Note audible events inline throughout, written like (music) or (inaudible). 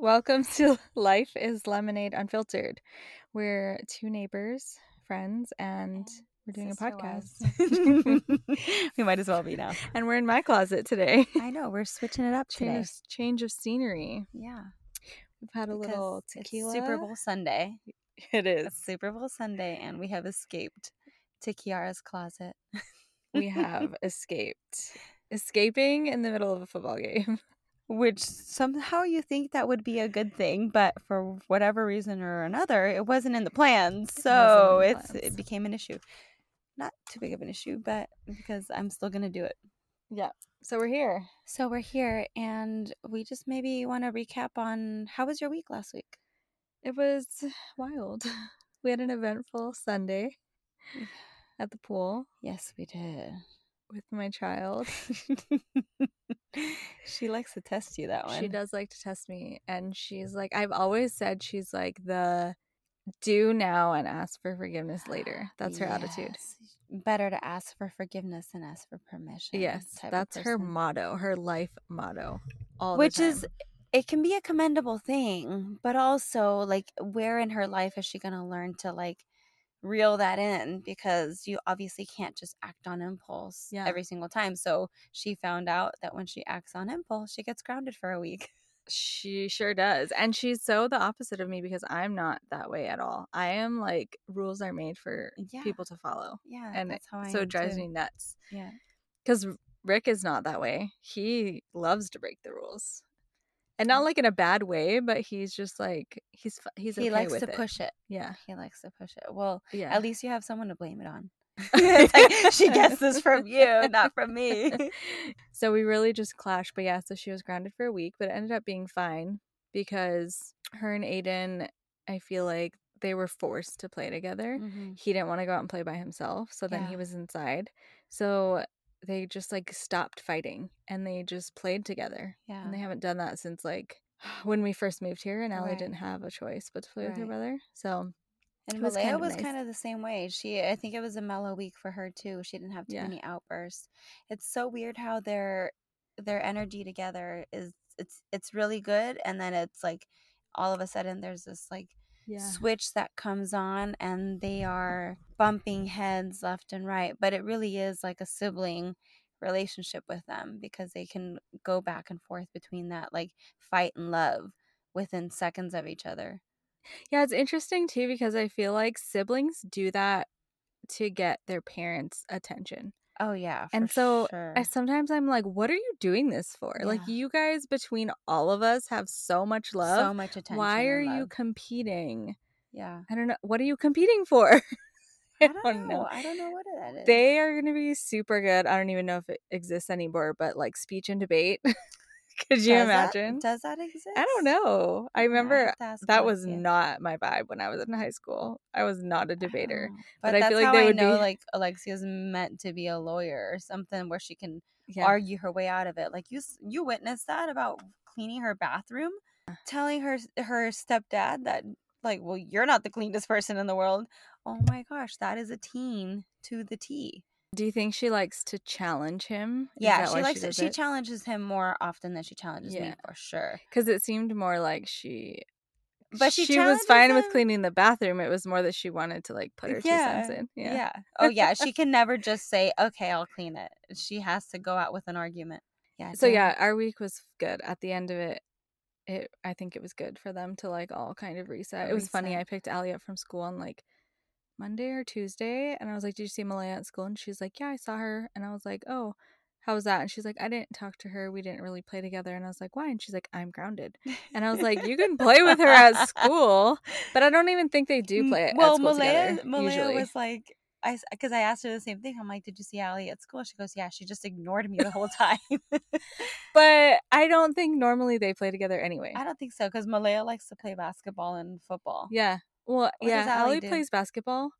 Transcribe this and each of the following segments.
Welcome (laughs) to Life is Lemonade Unfiltered. We're two neighbors, friends, and we're doing a podcast. (laughs) (laughs) we might as well be now. and we're in my closet today. I know we're switching it up Change today. of, change of scenery. Yeah, We've had a because little it's tequila. Super Bowl Sunday. It is. It's Super Bowl Sunday, and we have escaped to Kiara's closet. We have escaped. Escaping in the middle of a football game. Which somehow you think that would be a good thing, but for whatever reason or another, it wasn't in the plans. So in the it's plans. it became an issue. Not too big of an issue, but because I'm still gonna do it. Yeah. So we're here. So we're here, and we just maybe want to recap on how was your week last week. It was wild. (laughs) We had an eventful Sunday mm. at the pool Yes, we did. With my child. (laughs) she likes to test you that one. She does like to test me. And she's like, I've always said she's like the do now and ask for forgiveness later. (gasps) That's her attitude. Better to ask for forgiveness than ask for permission. Yes, that's her motto, her life motto. All Which is, it can be a commendable thing, but also like, where in her life is she going to learn to like reel that in? Because you obviously can't just act on impulse Yeah. every single time. So she found out that when she acts on impulse, she gets grounded for a week. She sure does. And she's so the opposite of me because I'm not that way at all. I am like rules are made for Yeah. people to follow. Yeah, And that's how I so it drives too. me nuts. Yeah. Because Rick is not that way. He loves to break the rules. And not like in a bad way, but he's just like he's he's he okay likes with to it. push it. Yeah, He likes to push it. Well, yeah. at least you have someone to blame it on. (laughs) (laughs) like she gets this from you, not from me. (laughs) so we really just clashed. But yeah, so she was grounded for a week, but it ended up being fine because her and Aiden, I feel like they were forced to play together. Mhm. He didn't want to go out and play by himself, so then he was inside. So they just like stopped fighting and they just played together. Yeah. And they haven't done that since like (sighs) when we first moved here and Allie Right. didn't have a choice but to play with her brother. So And It was Malaya kind of was nice. kind of the same way. She, I think it was a mellow week for her too. She didn't have too Yeah. many outbursts. It's so weird how their their energy together is it's it's really good, and then it's like all of a sudden there's this like yeah. switch that comes on, and they are bumping heads left and right. But it really is like a sibling relationship with them because they can go back and forth between that like fight and love within seconds of each other. Yeah, it's interesting too because I feel like siblings do that to get their parents' attention. Oh yeah, and so sure. I sometimes I'm like, what are you doing this for? Like you guys between all of us have so much love. so much attention. Why are you competing? Yeah. I don't know. What are you competing for? (laughs) I don't know. I don't know what that is. They are going to be super good. I don't even know if it exists anymore, but like speech and debate. (laughs) (laughs) Could you Does that- imagine? does that exist? I don't know. I remember ask that was not my vibe when I was in high school. I was not a debater. know. but But, I that's feel like how they I would know be- like Alexia's meant to be a lawyer or something where she can Yeah. argue her way out of it. Like you you witnessed that about cleaning her bathroom, uh. telling her her stepdad that like, well, you're not the cleanest (laughs) person in the world. Oh my gosh, that is a teen to the T. Do you think she likes to challenge him? Yeah, she likes it. She challenges him more often than she challenges me for sure. Because it seemed more like she. But she was challenges fine with cleaning the bathroom. It was more that she wanted to like put her two cents in. Yeah. Yeah. Oh (laughs) yeah. She can never just say, "Okay, I'll clean it." She has to go out with an argument. Yeah. So yeah, our week was good. At the end of it, it I think it was good for them to like all kind of reset. It was funny. I picked Allie up from school and like Monday or Tuesday, and I was like, "Did you see Malaya at school?" And she's like, "Yeah, I saw her." And I was like, "Oh." How was that? And she's like, I didn't talk to her. We didn't really play together. And I was like, why? And she's like, I'm grounded. And I was like, you can play with her at (laughs) school, but I don't even think they do play at well, school Malaya, together. Malaya usually. was like, I because I asked her the same thing. I'm like, "Did you see Allie at school?" She goes, "Yeah." She just ignored me the whole time. (laughs) but I don't think normally they play together anyway. I don't think so because Malaya likes to play basketball and football. Yeah. Well, What yeah, Allie Allie plays basketball,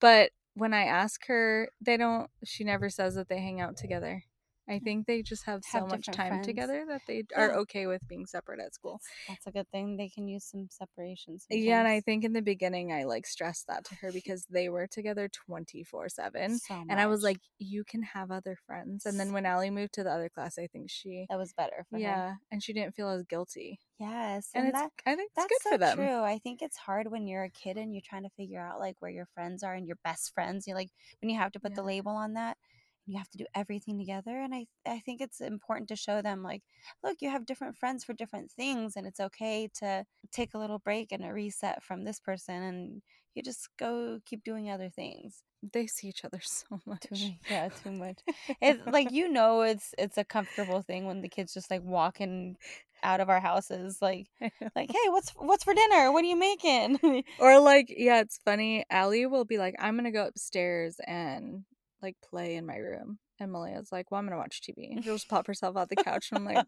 but when I ask her, they don't. She never says that they hang out together. I think they just have so much time friends. together that they are okay with being separate at school. That's, that's a good thing. They can use some separation. Yeah, and I think in the beginning I like stressed that to her because they were together 24/7 so and I was like you can have other friends. And then when Allie moved to the other class, I think she that was better for her. yeah, and she didn't feel as guilty. Yes, And, and, that I think it's that's good so for them. true. I think it's hard when you're a kid and you're trying to figure out like where your friends are and your best friends. You like when you have to put the label on that. You have to do everything together, and I I think it's important to show them like, look, you have different friends for different things, and it's okay to take a little break and a reset from this person, and you just go keep doing other things. They see each other (laughs) so much. Yeah, too much. It's (laughs) like you know, it's it's a comfortable thing when the kids just like walking out of our houses, like like, hey, what's what's for dinner? What are you making? (laughs) Or like, yeah, it's funny. Allie will be like, I'm gonna go upstairs and like play in my room. And Malia's like, Well, I'm gonna watch TV. She'll just pop (laughs) herself out the couch and I'm like,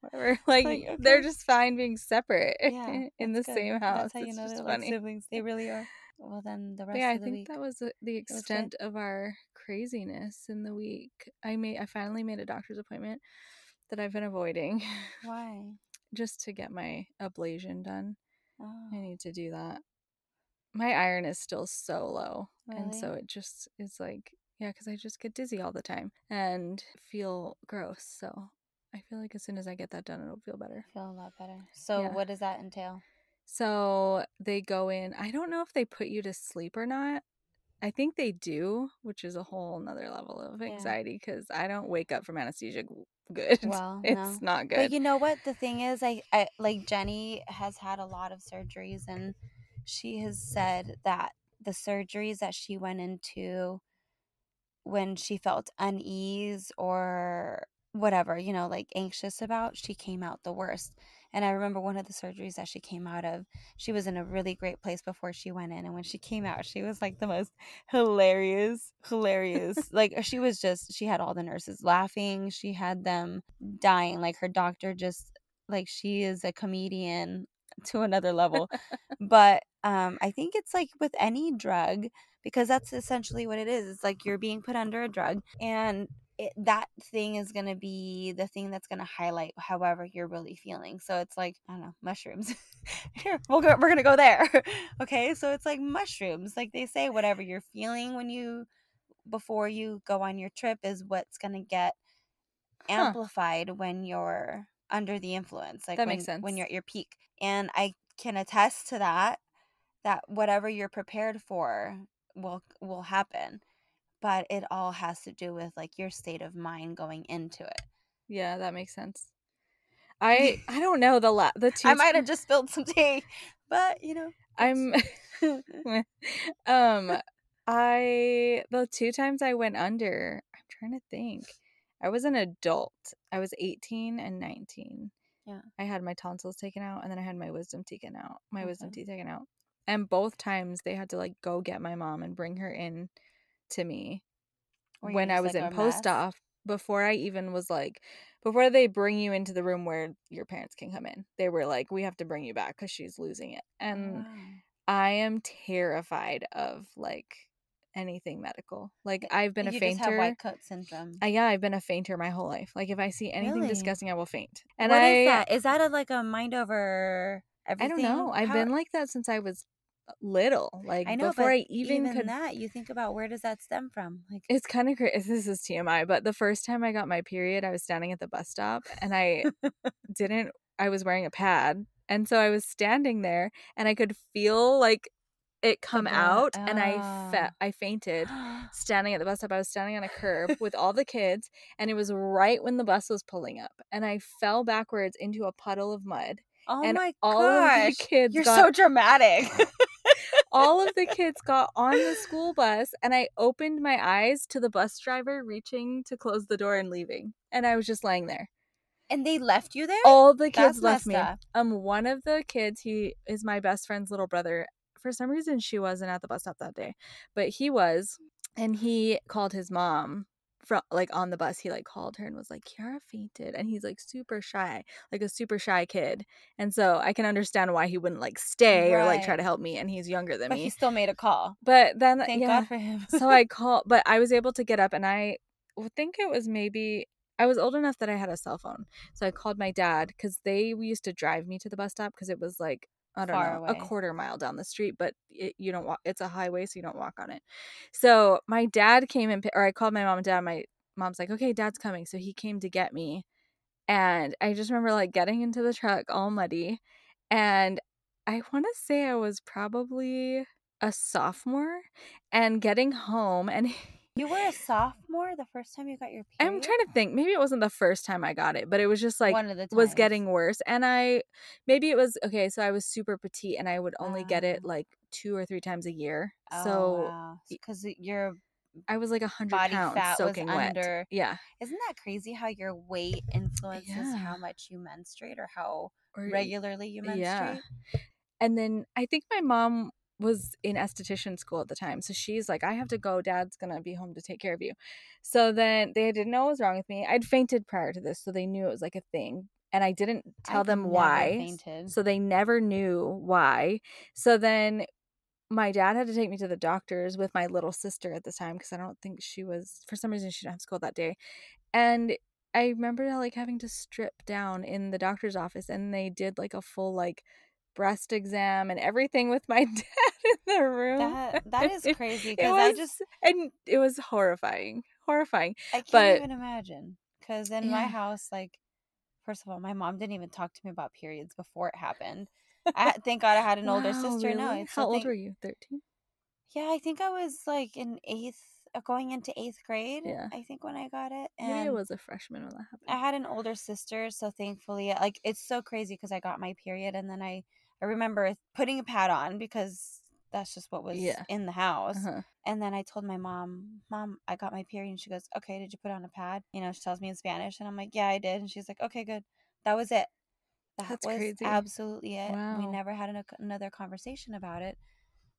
whatever. (laughs) Like, Like, they're just fine being separate yeah, (laughs) in the good. same house. That's how you it's know they're like siblings. They really are. Well, then the But rest yeah, I of the think week. that was the was extent of our craziness in the week. I made I finally made a doctor's appointment that I've been avoiding Why? just to get my ablation done. Oh, I need to do that. My iron is still so low. And so it just is like, yeah, because I just get dizzy all the time and feel gross. So I feel like as soon as I get that done, it'll feel better. Feel a lot better. So, Yeah. what does that entail? So they go in. I don't know if they put you to sleep or not. I think they do, which is a whole nother level of anxiety because I don't wake up from anesthesia good. (laughs) Well, it's no. not good. But you know what? The thing is, I, I like Jenny has had a lot of surgeries, and she has said that the surgeries that she went into when she felt unease or whatever, you know, like anxious about, she came out the worst. And I remember one of the surgeries that she came out of, she was in a really great place before she went in. And when she came out, she was like the most hilarious, hilarious. (laughs) like she was just, she had all the nurses laughing. She had them dying. Like her doctor just, like she is a comedian to another level. (laughs) but um, I think it's like with any drug, because that's essentially what it is. It's like you're being put under a drug, and it, that thing is going to be the thing that's going to highlight however you're really feeling. So it's like, I don't know, mushrooms. (laughs) Here, we'll go, we're going to go there. (laughs) okay. So it's like mushrooms. Like they say, whatever you're feeling when you, before you go on your trip, is what's going to get Huh. amplified when you're under the influence. Like That when, makes sense. when you're at your peak. And I can attest to that, that whatever you're prepared for will will happen but it all has to do with like your state of mind going into it Yeah, that makes sense. I (laughs) I don't know the la- the two i might have just spilled some tea but you know I'm (laughs) um I the two times I went under, I'm trying to think. I was an adult. I was 18 and 19. Yeah. I had my tonsils taken out and then I had my wisdom taken out. My wisdom teeth taken out. And both times they had to like go get my mom and bring her in to me oh, Were when I was like, in post op before I even was like before they bring you into the room where your parents can come in. They were like we have to bring you back cuz she's losing it. Oh, And wow. I am terrified of like anything medical. Like I've been a you fainter. just have white coat syndrome I, yeah, I've been a fainter my whole life. Like if I see anything Really? disgusting, I will faint. And What I, is that is that a, like a mind over everything? I don't know. I've How- been like that since I was little. Like i know before but I even, even could. that you think about where does that stem from like It's kind of crazy. This is TMI, but the first time I got my period, I was standing at the bus stop and I (laughs) didn't. I was wearing a pad, and so I was standing there, and I could feel like it come blood. out, and I Ah. fe- I fainted. (gasps) standing at the bus stop. I was standing on a curb with all the kids, and it was right when the bus was pulling up, and I fell backwards into a puddle of mud. oh and my all gosh of the kids you're got so dramatic (laughs) (laughs) all of the kids got on the school bus, and I opened my eyes to the bus driver reaching to close the door and leaving, and I was just laying there. and they left you there All the kids That's left me. up. Um, one of the kids, he is my best friend's little brother. For some reason, she wasn't at the bus stop that day, but he was, and he called his mom from like on the bus. He like called her and was like, "Kiara fainted," and he's like super shy, like a super shy kid, and so I can understand why he wouldn't like stay or like try to help me, and he's younger than me. but me. he still made a call But then, uh, thank yeah, god for him so I called, but I was able to get up and I think it was maybe I was old enough that I had a cell phone. So I called my dad because they used to drive me to the bus stop because it was like I don't know, away. a quarter mile down the street, but it, you don't walk. It's a highway, so you don't walk on it. So my dad came and, or I called my mom and dad. My mom's like, "Okay, dad's coming," so he came to get me, and I just remember like getting into the truck all muddy, and I want to say I was probably a sophomore, and getting home and. (laughs) You were a sophomore the first time you got your period. I'm trying to think. Maybe it wasn't the first time I got it, but it was just like One of the was getting worse. And I maybe it was okay, so I was super petite and I would only get it Oh. like two or three times a year. Oh, so wow. because your I was like a hundred body pounds fat was soaking wet. under- Yeah. isn't that crazy how your weight influences Yeah. how much you menstruate or how Or- regularly you menstruate? Yeah. And then I think my mom was in esthetician school at the time. So she's like, I have to go. Dad's going to be home to take care of you. So then they didn't know what was wrong with me. I'd fainted prior to this. So they knew it was like a thing. And I didn't tell I've them why. Fainted. So they never knew why. So then my dad had to take me to the doctors with my little sister at the time because I don't think she was for some reason she didn't have school that day. And I remember like having to strip down in the doctor's office and they did like a full like breast exam and everything with my (laughs) dad in the room. that (laughs) that is crazy It because I just and it was horrifying. Horrifying. I can't but- even imagine because in my house, like, first of all, my mom didn't even talk to me about periods before it happened. I (laughs) thank God I had an older Wow, sister. No, really? it's How old think- were you? 13? Yeah, I think I was like in eighth, uh, going into eighth grade. Yeah. I think when I got it, and Maybe I was a freshman when that happened. I had an older sister, so thankfully, like it's so crazy because I got my period, and then I I remember putting a pad on because that's just what was Yeah. in the house. Uh-huh. And then I told my mom, Mom, I got my period, and she goes, Okay, did you put on a pad? You know, she tells me in Spanish, and I'm like, Yeah, I did, and she's like, Okay, good. That was it. That That's was crazy. absolutely it. We never had an, another conversation about it.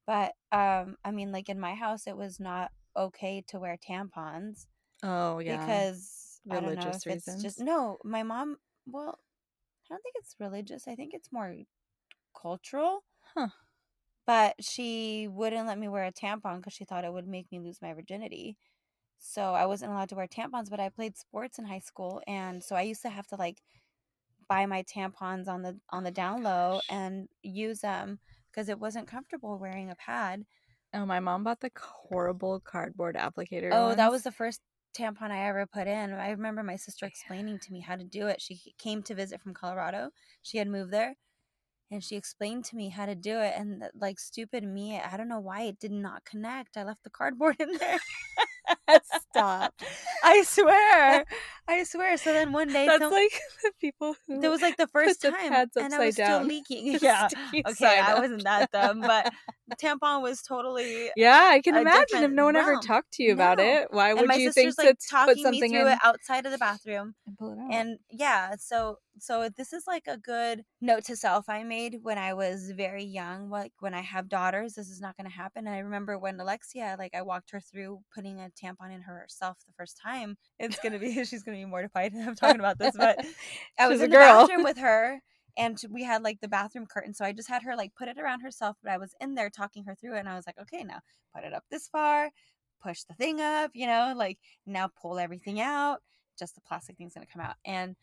But um, I mean, like in my house, it was not okay to wear tampons Oh, yeah. because I don't know Religious if it's just reasons? no. My mom, well, I don't think it's religious. I think it's more cultural. Huh. But she wouldn't let me wear a tampon because she thought it would make me lose my virginity. So I wasn't allowed to wear tampons. But I played sports in high school, and so I used to have to like buy my tampons on the on the oh down low and use them because it wasn't comfortable wearing a pad. Oh, my mom bought the horrible cardboard applicator. Oh, that was the first tampon I ever put in. I remember my sister explaining to me how to do it. She came to visit from Colorado. She had moved there. And she explained to me how to do it. And like stupid me, I don't know why it did not connect. I left the cardboard in there. (laughs) Stop. I swear. I swear. So then one day, That's some- like (laughs) the people who. that was like the first time. And I was upside still leaking. (laughs) Yeah. Okay, I wasn't that dumb, but tampon was totally Yeah, I can imagine if no one ever talked to you about No. it. Why would you think like to put me something in it outside of the bathroom and pull it out? and yeah so so this is like a good note to self i made when i was very young like when i have daughters this is not going to happen and i remember when alexia like i walked her through putting a tampon in herself the first time it's going to be (laughs) she's going to be mortified i'm talking about this but (laughs) i was She's a in the girl. bathroom with her and we had like the bathroom curtain so i just had her like put it around herself but i was in there talking her through it and i was like okay now put it up this far push the thing up you know like now pull everything out just the plastic thing's gonna come out and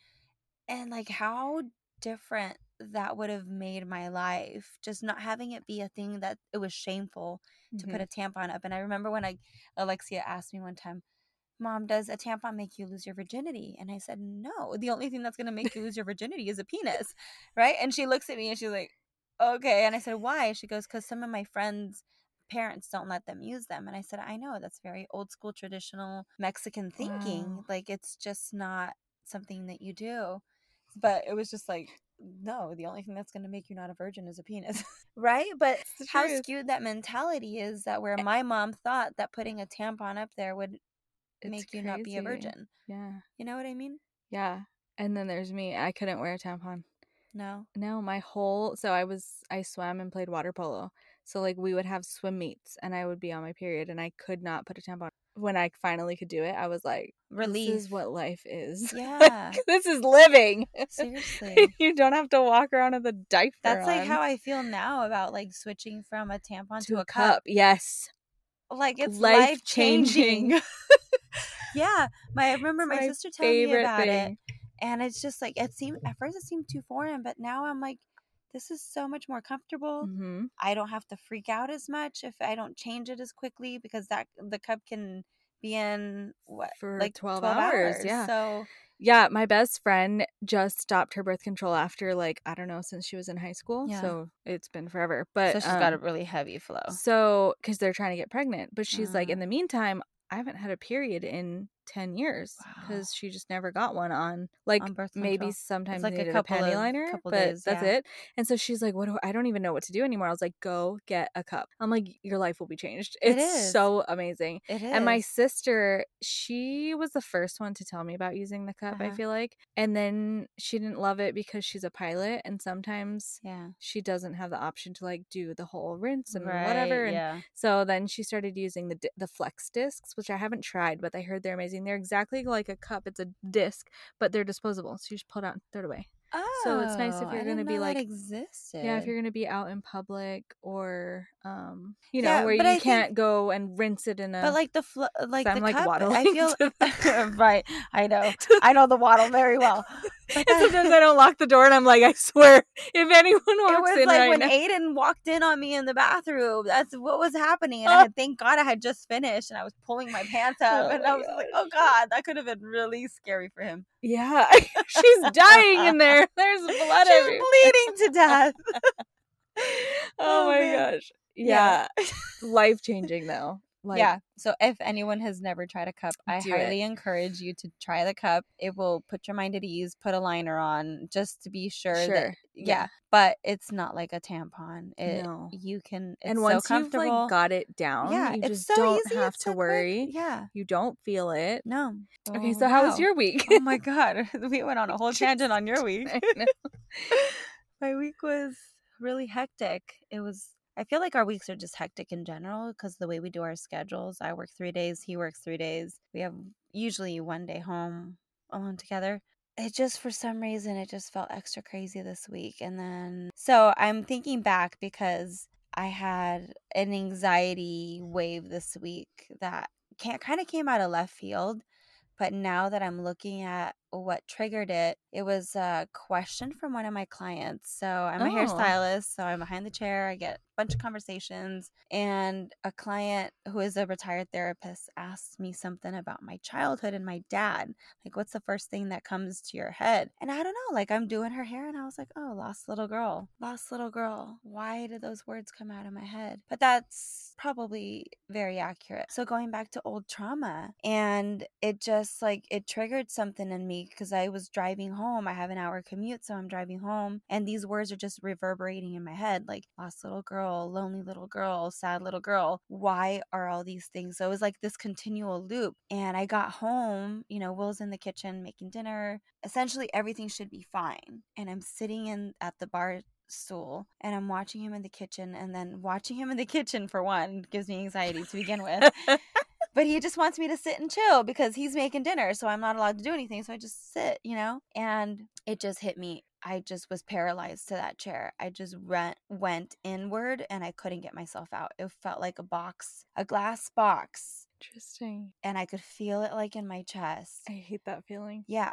and like how different that would have made my life just not having it be a thing that it was shameful to Mm-hmm. put a tampon up and i remember when i alexia asked me one time mom does a tampon make you lose your virginity? And i said no the only thing that's going to make you lose your virginity is a penis right? And she looks at me and she's like okay and i said why? She goes because some of my friends parents don't let them use them and i said i know that's very old school traditional mexican thinking Wow. like it's just not something that you do. But it was just like no the only thing that's going to make you not a virgin is a penis (laughs) right? But how skewed that mentality is that where my mom thought that putting a tampon up there would It's make you not be a virgin Yeah. you know what i mean Yeah. And then there's me. I couldn't wear a tampon. no No, my whole so I was I swam and played water polo. So like we would have swim meets and I would be on my period and I could not put a tampon. When I finally could do it, I was like, This is what life is. yeah (laughs) this is living. (laughs) seriously you don't have to walk around with a diaper. that's like on how i feel now about like switching from a tampon to, to a cup Yes. like it's Life changing. (laughs) yeah, my I remember my, my sister telling me about it, and it's just like it seemed at first it seemed too foreign, but now I'm like, this is so much more comfortable. hmm I don't have to freak out as much if I don't change it as quickly because that the cup can be in what For like 12 12, hours, hours. yeah. So Yeah, my best friend just stopped her birth control after like I don't know since she was in high school, Yeah. so it's been forever. But so she's got a um, really heavy flow. so because they're trying to get pregnant, but she's like Uh. in the meantime, I haven't had a period in ten years Wow. because she just never got one on like On maybe sometimes like a needed a, couple panty of- liner, couple but days, that's yeah. it. And so she's like, "What? Do I don't even know what to do anymore." I was like, "Go get a cup." I'm like, "Your life will be changed." It It's so amazing. It is. And my sister, she was the first one to tell me about using the cup, I Uh-huh. feel like. And then she didn't love it because she's a pilot and sometimes yeah. she doesn't have the option to like do the whole rinse and right, whatever. And yeah. so then she started using the the flex discs, which I haven't tried, but I heard they're amazing. They're exactly like a cup. It's a disc, but they're disposable. So you just pull it out and throw it away. Oh, So it's nice if you're gonna be like- existed. Yeah, if you're gonna be out in public or um, you know, Yeah, where you I can't go and rinse it in a But like the fl- like So the I'm, like, cup, I (laughs) feel to the- (laughs) right. I know. (laughs) I know the waddle very well. But that- sometimes I don't lock the door, and I'm like, I swear, if anyone it walks was in like right when now, Aiden walked in on me in the bathroom. That's what was happening. And Oh. I had, thank God I had just finished and I was pulling my pants up. Oh and I was like, oh God, that could have been really scary for him. Yeah, (laughs) she's dying in there. (laughs) There's blood She's everywhere. (laughs) bleeding to death. Oh, Oh, my man. gosh, yeah, Yeah. life changing though. Like, yeah. So if anyone has never tried a cup, I Do it. highly encourage you to try the cup. It will put your mind at ease, put a liner on just to be sure, that Sure, yeah. yeah. But it's not like a tampon. It No. you can it's and so once you've like got it down, yeah, you just so don't easy, have to so quick. worry. Yeah. You don't feel it. No. Okay, Oh, so how was your week? oh my god. (laughs) We went on a (laughs) whole tangent on your week. (laughs) My week was really hectic. It was I feel like our weeks are just hectic in general because the way we do our schedules. I work three days, he works three days. We have usually one day home alone together. It just for some reason it just felt extra crazy this week. And then so I'm thinking back because I had an anxiety wave this week that can't kind of came out of left field. But now that I'm looking at what triggered it, it was a question from one of my clients. So I'm a Oh. hairstylist, so I'm behind the chair. I get a bunch of conversations, and a client who is a retired therapist asked me something about my childhood and my dad. Like, what's the first thing that comes to your head? And I don't know. Like, I'm doing her hair, and I was like, oh, lost little girl, lost little girl. Why did those words come out of my head? But that's probably very accurate. So going back to old trauma, and it just like it triggered something in me because I was driving home. I have an hour commute, so I'm driving home, and these words are just reverberating in my head like lost little girl, lonely little girl, sad little girl. Why are all these things? So it was like this continual loop. And I got home, you know, Will's in the kitchen making dinner. Essentially, everything should be fine. And I'm sitting in at the bar stool and I'm watching him in the kitchen and then watching him in the kitchen for one gives me anxiety to begin with. But he just wants me to sit and chill because he's making dinner so i'm not allowed to do anything so i just sit you know? And it just hit me i just was paralyzed to that chair. I just went went inward and i couldn't get myself out. It felt like a box a glass box. Interesting. and i could feel it like in my chest. I hate that feeling. yeah.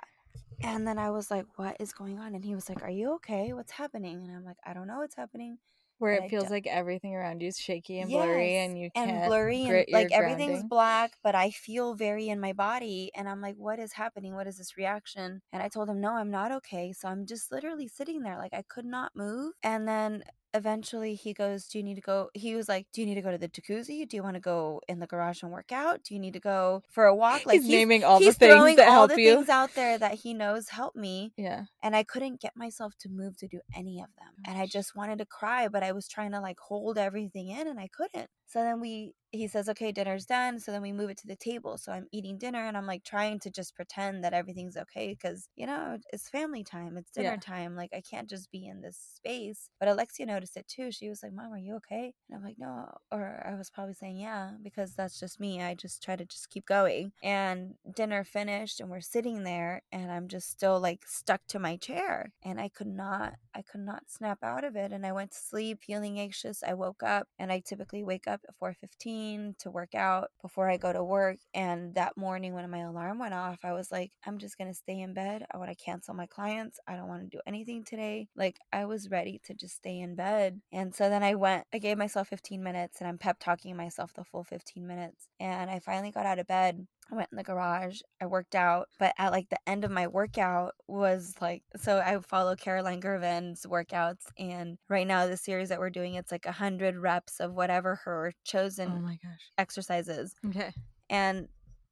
And then i was like what is going on? And he was like are you okay? What's happening? And i'm like i don't know what's happening Where And it feels like everything around you is shaky and blurry, Yes, and you and can't blurry and grit your like everything's grounding. black but i feel very in my body and i'm like what is happening? What is this reaction? And i told him no i'm not okay. So i'm just literally sitting there like i could not move and then eventually he goes do you need to go he was like do you need to go to the jacuzzi do you want to go in the garage and work out do you need to go for a walk like he's, naming all the he's things throwing that all help the you. things out there that he knows help me yeah. and I couldn't get myself to move to do any of them. And I just wanted to cry, but I was trying to like hold everything in and I couldn't. So then we he says, "Okay, dinner's done." So then we move it to the table. So I'm eating dinner and I'm like trying to just pretend that everything's okay cuz you know, it's family time, it's dinner Yeah. time. Like I can't just be in this space. But Alexia noticed it too. She was like, "Mom, are you okay?" And I'm like, "No." Or I was probably saying, "Yeah," because that's just me. I just try to just keep going. And dinner finished and we're sitting there and I'm just still like stuck to my chair and I could not I could not snap out of it and I went to sleep feeling anxious. I woke up and I typically wake up up at 4:15 to work out before I go to work. And that morning when my alarm went off, I was like, I'm just gonna stay in bed. I want to cancel my clients. I don't want to do anything today. Like I was ready to just stay in bed. And so then I went. I gave myself 15 minutes, and I'm pep talking myself the full 15 minutes. And I finally got out of bed I went in the garage, I worked out, but at like the end of my workout was like so I follow Caroline Girvan's workouts and right now the series that we're doing it's like a hundred reps of whatever her chosen Oh my gosh. exercises. Okay. And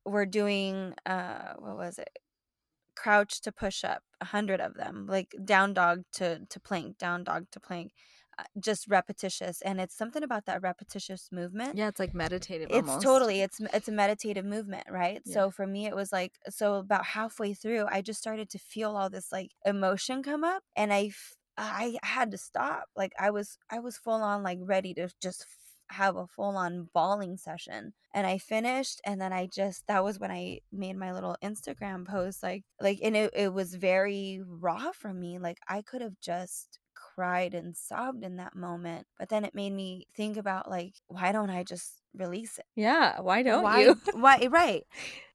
we're doing uh what was it? Crouch to push up, a hundred of them, like down dog to to plank, down dog to plank Uh, just repetitious and it's something about that repetitious movement Yeah, it's like meditative it's almost. totally it's it's a meditative movement right Yeah. so for me it was like so about halfway through i just started to feel all this like emotion come up and i f- i had to stop like i was i was full on like ready to just have a full on bawling session and i finished and then i just that was when i made my little instagram post like like and it, it was very raw from me like i could have just cried and sobbed in that moment but then it made me think about like why don't i just release it Yeah, why don't why you? (laughs) why right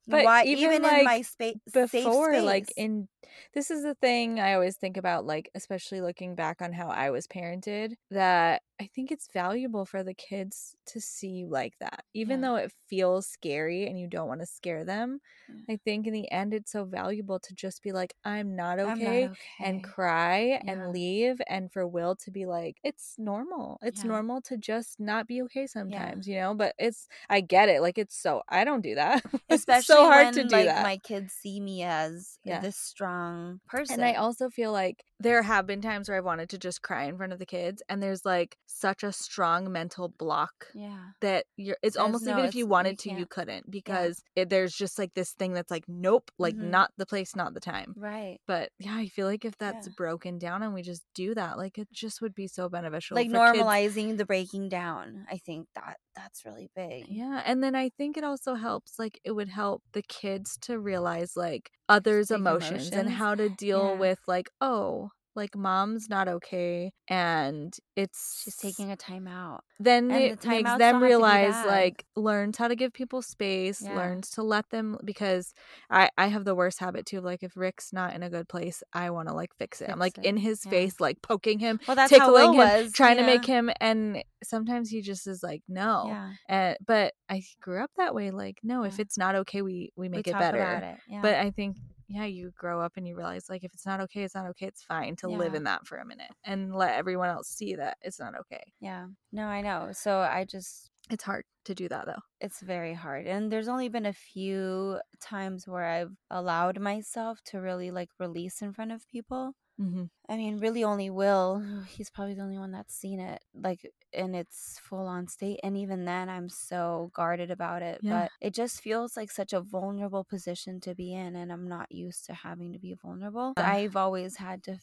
But why even, even, like, in my space before like in this is the thing i always think about like especially looking back on how i was parented that i think it's valuable for the kids to see you like that even Yeah. though it feels scary and you don't want to scare them Yeah. i think in the end it's so valuable to just be like i'm not okay, I'm not okay. and cry Yeah. and leave and for will to be like it's normal it's normal to just not be okay sometimes you know but it's i get it like it's so i don't do that (laughs) it's especially so hard when to do like that my kids see me as this strong person and I also feel like there have been times where I've wanted to just cry in front of the kids, and there's like such a strong mental block yeah that you're. It's Says, almost "No, even if you you wanted to, you can't." couldn't because it, there's just like this thing that's like, nope, like Mhm. not the place, not the time. right But yeah, I feel like if that's Yeah. broken down and we just do that, like it just would be so beneficial. like for kids. normalizing the breaking down i think that that's really big Yeah, and then I think it also helps. Like it would help the kids to realize like others' Big emotions, and how to (sighs) deal Yeah. with like, oh, like mom's not okay, and it's she's taking a time out Then and it the makes them have to be realize like learns how to give people space, Yeah. learns to let them because I I have the worst habit too. of, Like if Rick's not in a good place, I want to like fix it. I'm like it, in his yeah. face, like poking him, well that's how tickling Will him, was trying to make him, and sometimes he just is like no. yeah And but I grew up that way. Like, no, if it's not okay, we we we make it talk better. it yeah But I think yeah, you grow up and you realize like if it's not okay, it's not okay. It's fine to live in that for a minute and let everyone else see that it's not okay. yeah no i know so i just It's hard to do that though. it's very hard and there's only been a few times where i've allowed myself to really like release in front of people Mm-hmm. I mean, really only Will. (sighs) He's probably the only one that's seen it, like in its full on state. And even then, I'm so guarded about it. Yeah. But it just feels like such a vulnerable position to be in. And I'm not used to having to be vulnerable. Yeah. I've always had to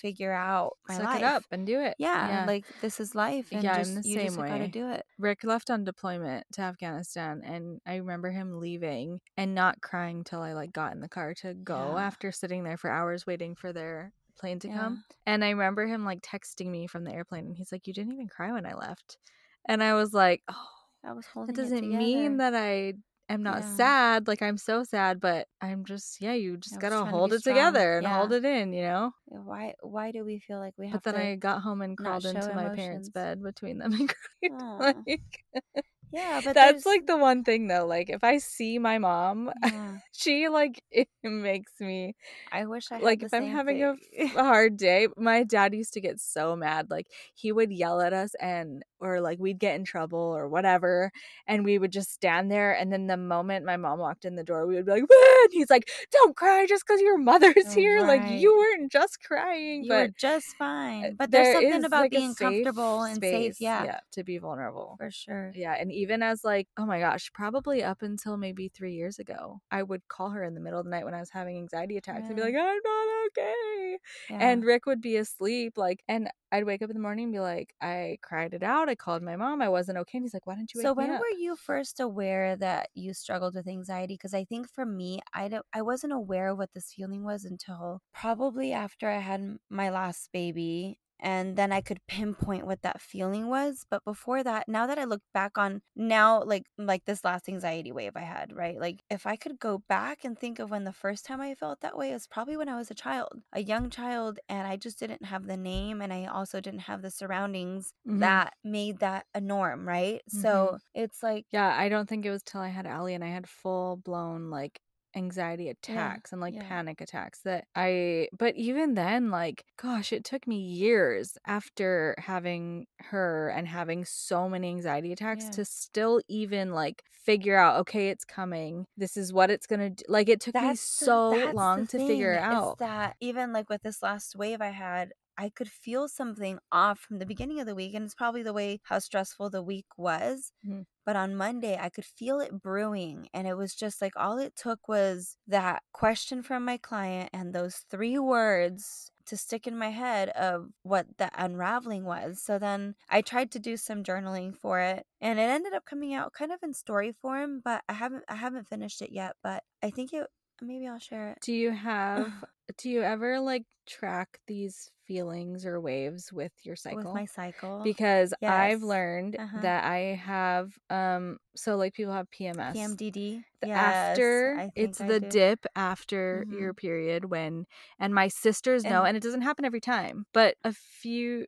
figure out my Suck life. it up and do it. Yeah, like this is life. And Yeah, I'm just, the you just same gotta way. do it. Rick left on deployment to Afghanistan and I remember him leaving and not crying till I like got in the car to go Yeah. after sitting there for hours waiting for their plane to Yeah. come. And I remember him like texting me from the airplane and he's like, You didn't even cry when I left. And I was like, Oh, I was holding that it doesn't mean that I am not Yeah. sad. Like I'm so sad, but I'm just yeah, you just gotta to hold it strong. together and Yeah. hold it in, you know? Why? Why do we feel like we have But then? I got home and crawled into show my parents' bed between them and (laughs) cried. Like (laughs) yeah, but that's there's- like the one thing though. Like if I see my mom, Yeah. (laughs) she like (laughs) it makes me I wish I had like if I'm having a, thing. f- a hard day. My dad used to get so mad. Like he would yell at us and or like we'd get in trouble or whatever, and we would just stand there. And then the moment my mom walked in the door, we would be like, "What?" He's like, "Don't cry just because your mother's here. Like you weren't just crying, you but." were just fine. uh, But there's there something about like, being comfortable and safe. space, Yeah, to be vulnerable. for sure. Yeah, and even as like, oh my gosh, probably up until maybe three years ago, I would call her in the middle of the night when I was having anxiety attacks and be like, I'm not okay. Yeah. And Rick would be asleep, like, and I'd wake up in the morning and be like, I cried it out. I called my mom. I wasn't okay. And he's like, Why didn't you wake so when were you first aware that you struggled with anxiety? Because I think for me, I don't, I wasn't aware of what this feeling was until probably after I had my last baby. And then I could pinpoint what that feeling was. But before that, now that I look back on now, like like this last anxiety wave I had, right? Like if I could go back and think of when the first time I felt that way, it was probably when I was a child, a young child, and I just didn't have the name, and I also didn't have the surroundings Mhm. that made that a norm, right? Mm-hmm. So it's like Yeah, I don't think it was till I had Allie and I had full blown like anxiety attacks and like yeah. panic attacks that I but even then like gosh it took me years after having her and having so many anxiety attacks Yeah. to still even like figure out okay it's coming this is what it's going to do like it took me That's the- so the long to figure out that even like with this last wave I had, I could feel something off from the beginning of the week, and it's probably the way how stressful the week was. Mhm. But on Monday, I could feel it brewing, and it was just like all it took was that question from my client and those three words to stick in my head of what the unraveling was. So then I tried to do some journaling for it and it ended up coming out kind of in story form, but I haven't I haven't finished it yet, but I think it maybe I'll share it. do you have (laughs) do you ever like track these feelings or waves with your cycle with my cycle. because I've learned Uh-huh. that I have um so like people have PMS. PMDD. The Yes, after it's I the do. dip after your period when and my sisters know And- and it doesn't happen every time but a few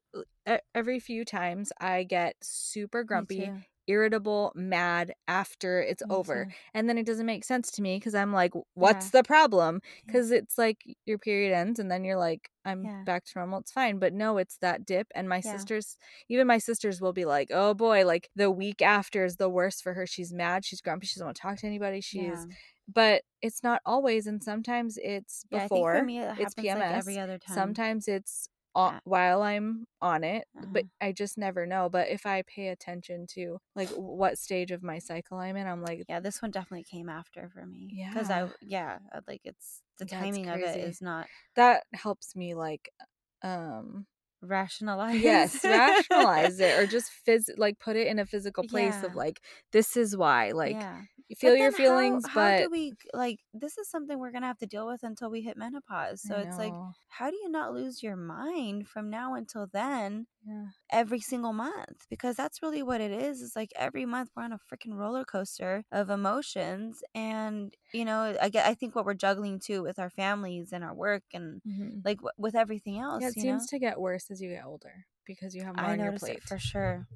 every few times I get super grumpy. Irritable mad after it's over too. and then it doesn't make sense to me because I'm like what's the problem Yeah. because it's like your period ends and then you're like i'm Yeah. back to normal it's fine but no it's that dip and my Yeah. sisters even my sisters will be like oh boy like the week after is the worst for her she's mad she's grumpy she doesn't want to talk to anybody she's Yeah. but it's not always and sometimes it's Yeah, before me it it's happens like pms every other time. sometimes it's Yeah. while i'm on it but Uh-huh. i just never know but if i pay attention to like what stage of my cycle i'm in i'm like Yeah, this one definitely came after for me. Yeah, Because I, yeah, uh, like it's the Yeah, it's timing of it is not that helps me like um rationalize yes (laughs) rationalize it or just phys- like put it in a physical place Yeah. of like this is why like yeah. You feel your how- feelings how, but do we like this is something we're gonna have to deal with until we hit menopause. So it's like, how do you not lose your mind from now until then? yeah every single month because that's really what it is. It's like every month we're on a freaking roller coaster of emotions, and you know, I get. I think what we're juggling too with our families and our work and Mhm. like w- with everything else. yeah it seems know? to get worse as you get older because you have more I on your plate for sure.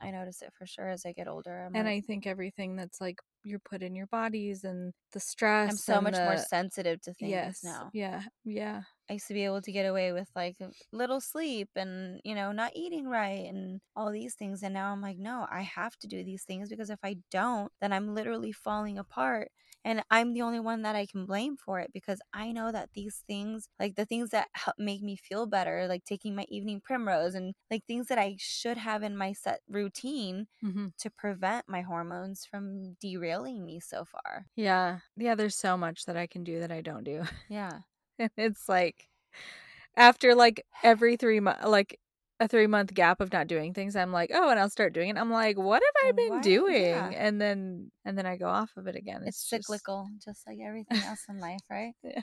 I notice it for sure as I get older. I'm and like, i think everything that's like you're put in your bodies and the stress I'm so much more sensitive to things yes now. yeah yeah I used to be able to get away with like little sleep and you know not eating right and all these things and now I'm like no I have to do these things because if I don't then I'm literally falling apart and I'm the only one that I can blame for it because I know that these things like the things that help make me feel better like taking my evening primrose and like things that I should have in my set routine hmm to prevent my hormones from derailing me so far. Yeah. Yeah there's so much that i can do that i don't do. Yeah. (laughs) It's like after like every three months like a three month gap of not doing things i'm like oh and i'll start doing it i'm like what have i oh, been What? doing Yeah. and then and then i go off of it again it's, it's, just- cyclical just like everything else in life right (laughs) Yeah.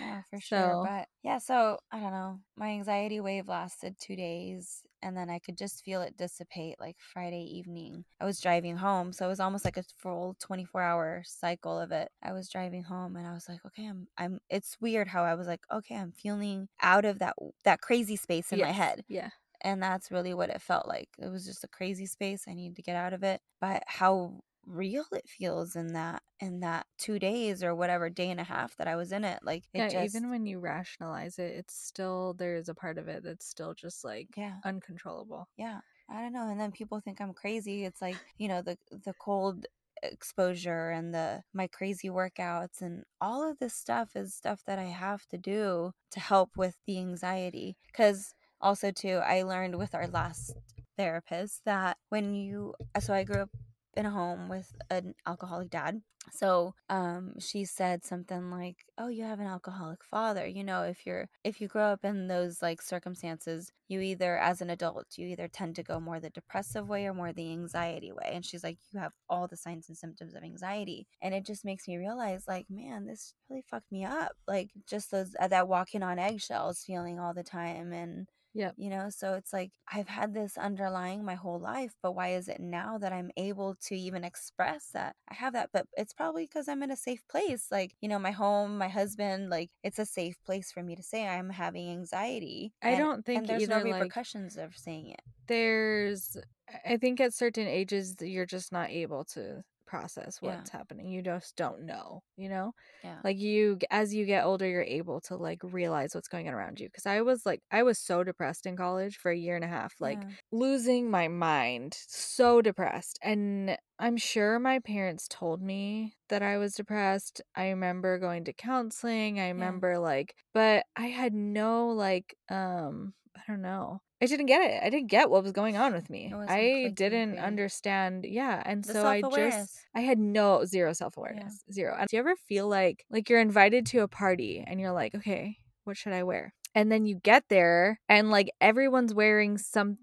no for sure So- but yeah so i don't know my anxiety wave lasted two days and then i could just feel it dissipate like friday evening. I was driving home so it was almost like a full 24 hour cycle of it. I was driving home and i was like okay i'm i'm it's weird how i was like okay i'm feeling out of that that crazy space in my head. yeah. And that's really what it felt like. It was just a crazy space. I needed to get out of it. But how real it feels in that in that two days or whatever day and a half that i was in it like it yeah just even when you rationalize it it's still there's a part of it that's still just like yeah. uncontrollable. Yeah i don't know and then people think i'm crazy it's like you know the the cold exposure and the my crazy workouts and all of this stuff is stuff that i have to do to help with the anxiety because also too i learned with our last therapist that when you so i grew up in a home with an alcoholic dad. So um she said something like oh you have an alcoholic father you know if you're if you grow up in those like circumstances you either as an adult you either tend to go more the depressive way or more the anxiety way. And she's like you have all the signs and symptoms of anxiety. And it just makes me realize like man this really fucked me up. Like just those uh, that walking on eggshells feeling all the time and Yep. You know, so it's like I've had this underlying my whole life, but why is it now that I'm able to even express that I have that? But it's probably because I'm in a safe place. Like, you know, my home, my husband, like it's a safe place for me to say I'm having anxiety. I and- don't think and there's either no like repercussions of saying it. there's I think at certain ages you're just not able to process Yeah. what's happening. You just don't know, you know? Yeah. Like you as you get older you're able to like realize what's going on around you cuz I was like I was so depressed in college for a year and a half like Yeah. losing my mind, so depressed. And I'm sure my parents told me that I was depressed. I remember going to counseling. I remember like but I had no like um I don't know. I didn't get it. I didn't get what was going on with me. I didn't understand. Yeah, and The so I just I had no zero self-awareness. Zero. And do you ever feel like like you're invited to a party and you're like, "Okay, what should I wear?" And then you get there and like everyone's wearing some,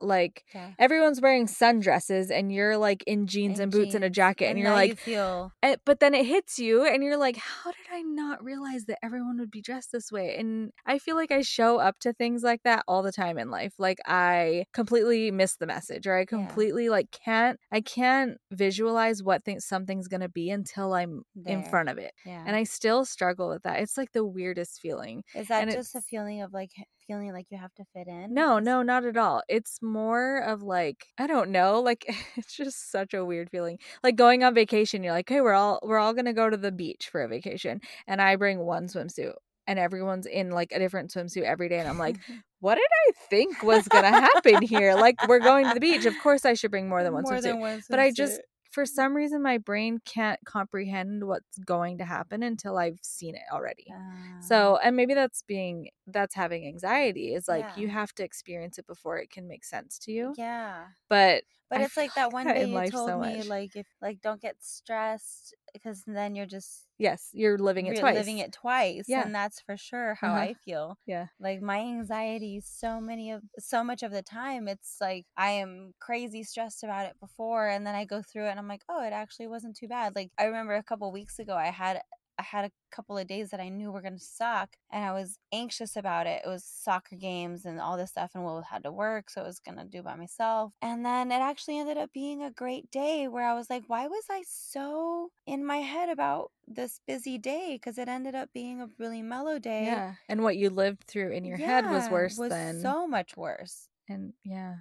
like Yeah. everyone's wearing sundresses and you're like in jeans In and boots and a jacket and, you're like you feel and, but then it hits you and you're like how did i not realize that everyone would be dressed this way? And i feel like i show up to things like that all the time in life. Like i completely miss the message or i completely like can't i can't visualize what thing, something's gonna be until i'm in front of it. Yeah. and i still struggle with that. It's like the weirdest feeling. Is that and just a feeling of like feeling like you have to fit in? no no not at all. It's more of like i don't know like (laughs) it's just such a weird feeling. Like going on vacation you're like hey we're all we're all gonna go to the beach for a vacation and i bring one swimsuit and everyone's in like a different swimsuit every day and i'm like (laughs) what did i think was gonna happen here? Like we're going to the beach. Of course i should bring more than one More swimsuit. than one but i just for some reason my brain can't comprehend what's going to happen until i've seen it already Ah. so, and maybe that's being that's having anxiety is like you have to experience it before it can make sense to you. yeah. But But I it's like that one day you told so me much. like if like don't get stressed because then you're just yes, you're living it re- twice. living it twice Yeah. and that's for sure how Uh-huh. I feel. Yeah. Like my anxiety so many of so much of the time it's like I am crazy stressed about it before and then I go through it and I'm like, "Oh, it actually wasn't too bad." Like I remember a couple weeks ago I had I had a couple of days that I knew were going to suck and I was anxious about it. It was soccer games and all this stuff and Will had to work, so I was going to do by myself. And then it actually ended up being a great day where I was like, why was I so in my head about this busy day? Because it ended up being a really mellow day. yeah. And what you lived through in your head was worse was than so much worse and yeah.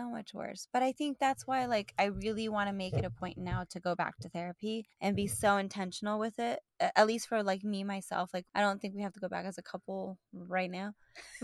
So much worse but i think that's why like i really want to make it a point now to go back to therapy and be so intentional with it at least for like me myself like i don't think we have to go back as a couple right now (laughs) (laughs)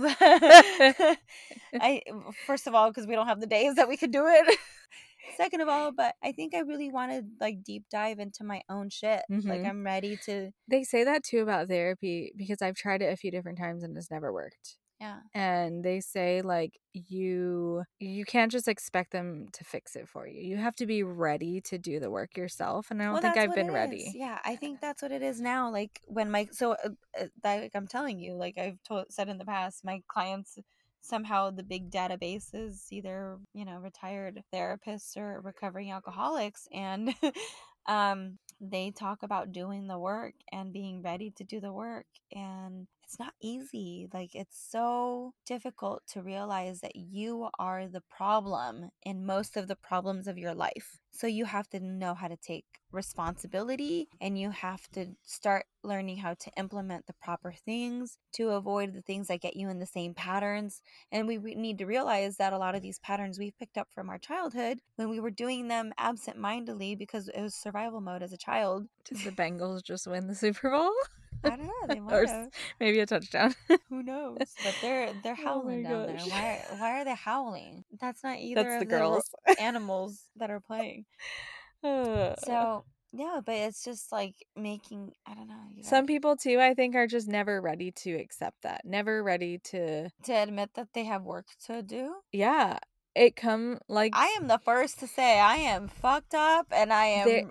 i first of all because we don't have the days that we could do it (laughs) second of all but i think i really want to like deep dive into my own shit like Mhm. i'm ready to They say that too about therapy because I've tried it a few different times and it's never worked. Yeah And they say like you you can't just expect them to fix it for you. You have to be ready to do the work yourself and I don't Well, think I've been ready. is. Yeah, I think that's what it is now. Like when my so uh, uh, like I'm telling you, like I've told said in the past, my clients somehow the big database is either you know retired therapists or recovering alcoholics, and (laughs) um they talk about doing the work and being ready to do the work and it's not easy like it's so difficult to realize that you are the problem in most of the problems of your life. So you have to know how to take responsibility and you have to start learning how to implement the proper things to avoid the things that get you in the same patterns. And we need to realize that a lot of these patterns we've picked up from our childhood when we were doing them absent-mindedly because it was survival mode as a child. Did the Bengals just win the Super Bowl? (laughs) I don't know. They (laughs) might have. Maybe a touchdown. (laughs) Who knows? But they're they're Oh howling down there. Why why are they howling? That's not either That's of the the (laughs) animals that are playing. Uh, So yeah, but it's just like making I don't know. You Some people too, I think, are just never ready to accept that. Never ready to to admit that they have work to do. yeah. It come like I am the first to say I am fucked up and I am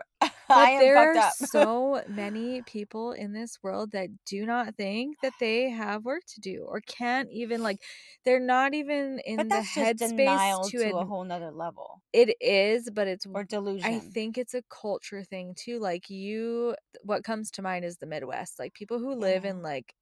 (laughs) but am there fucked are up. (laughs) so many people in this world that do not think that they have work to do or can't even like they're not even in but the headspace to, to, ad- a whole nother level it is but it's or delusion. I think it's a culture thing too. Like you, what comes to mind is the Midwest. Like people who live Yeah. in like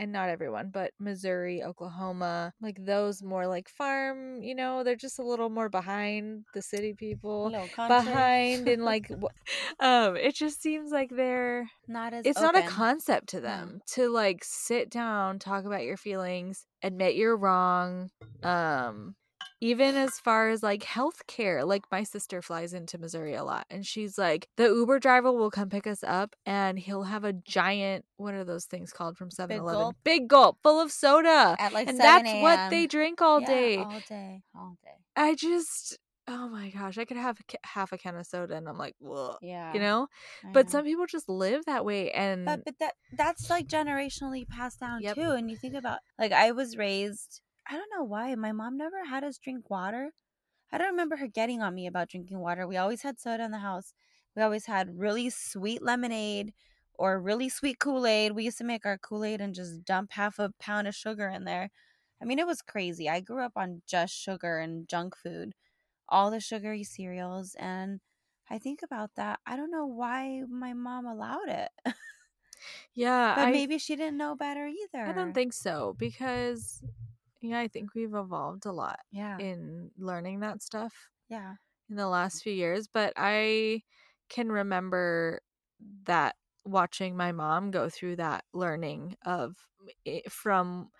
and not everyone, but Missouri, Oklahoma, like those more like farm, you know, they're just a little more behind the city people. Behind and like (laughs) um it just seems like they're not as it's not a concept to No. them to like sit down, talk about your feelings, admit you're wrong. Um even as far as like healthcare, like my sister flies into Missouri a lot and she's like, the Uber driver will come pick us up and he'll have a giant, what are those things called from 7 Eleven? Big gulp full of soda. at like and 7 that's what they drink all Yeah, day. all day, all day. I just, oh my gosh, I could have half a can of soda and I'm like, whoa, Yeah, you know? I But know. some people just live that way. And but but that that's like generationally passed down Yep. too. And you think about like I was raised. I don't know why my mom never had us drink water. I don't remember her getting on me about drinking water. We always had soda in the house. We always had really sweet lemonade or really sweet Kool Aid. We used to make our Kool Aid and just dump half a pound of sugar in there. I mean, it was crazy. I grew up on just sugar and junk food, all the sugary cereals. And I think about that. I don't know why my mom allowed it. (laughs) yeah, But I, maybe she didn't know better either. I don't think so because, yeah, I think we've evolved a lot Yeah. in learning that stuff. yeah. in the last few years, but I can remember that watching my mom go through that learning of from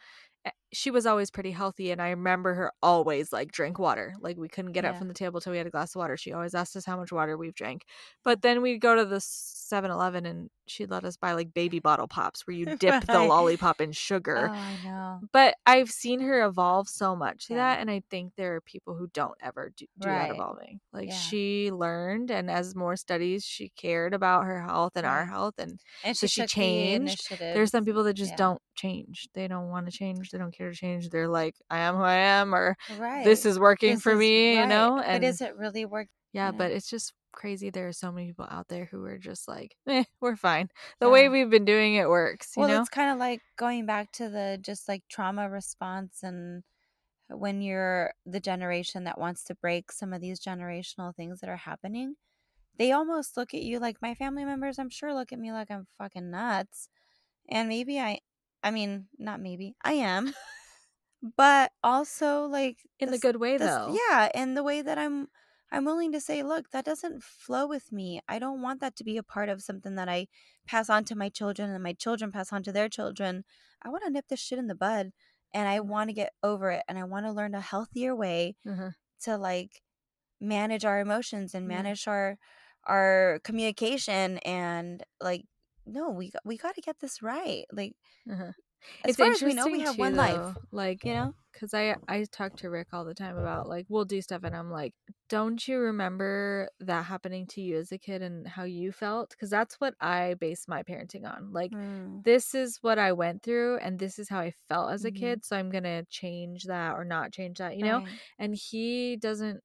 eh, she was always pretty healthy and I remember her always like drink water. Like we couldn't get up from the table till we had a glass of water. She always asked us how much water we've drank. But then we'd go to the 7-Eleven and she'd let us buy like baby bottle pops where you (laughs) dip the lollipop in Oh, sugar. I know. But I've seen her evolve so much to Yeah. that, and I think there are people who don't ever do, do Right. that evolving. Like Yeah. she learned, and as more studies, she cared about her health and our health, and And So she the changed. there's some people that just Yeah. don't change. They don't want to change. They don't care to change. They're like, I am who I am, or Right. this is working This for is- me, you right. know. But And is it really work? yeah, you know? but it's just crazy. There are so many people out there who are just like, eh, we're fine. The way we've been doing it works. You well, know. it's kind of like going back to the just like trauma response and when you're the generation that wants to break some of these generational things that are happening, they almost look at you like my family members, I'm sure, look at me like I'm fucking nuts. And maybe I, I mean, not maybe, I am. (laughs) But also, like, in the good way, this- though. yeah, and the way that I'm I'm willing to say, look, that doesn't flow with me. I don't want that to be a part of something that I pass on to my children and my children pass on to their children. I want to nip this shit in the bud and I want to get over it and I want to learn a healthier way Mhm. to like manage our emotions and Yeah. manage our our communication and like no, we got, we got to get this right. Like Uh-huh. as it's far as we know, we have too, one life, though, like you know? because I I talk to Rick all the time about like we'll do stuff and I'm like, don't you remember that happening to you as a kid and how you felt? Because that's what I base my parenting on. Like Mm, this is what I went through and this is how I felt as a Mhm. kid, so I'm gonna change that or not change that, you know. right. And he doesn't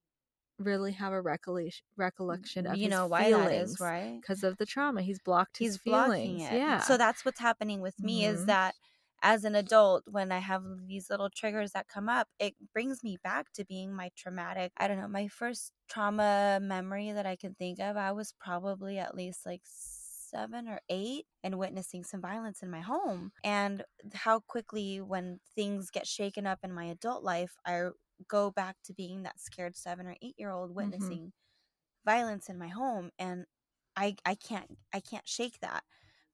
really have a recollection recollection of you his know why feelings that is, right? because of the trauma. He's blocked his he's blocking feelings. it. Yeah. So that's what's happening with me is Mhm. that as an adult, when I have these little triggers that come up, it brings me back to being my traumatic. I don't know, my first trauma memory that I can think of, I was probably at least like seven or eight and witnessing some violence in my home. And how quickly, when things get shaken up in my adult life, I go back to being that scared seven or eight year old mm-hmm. witnessing violence in my home and I I can't I can't shake that.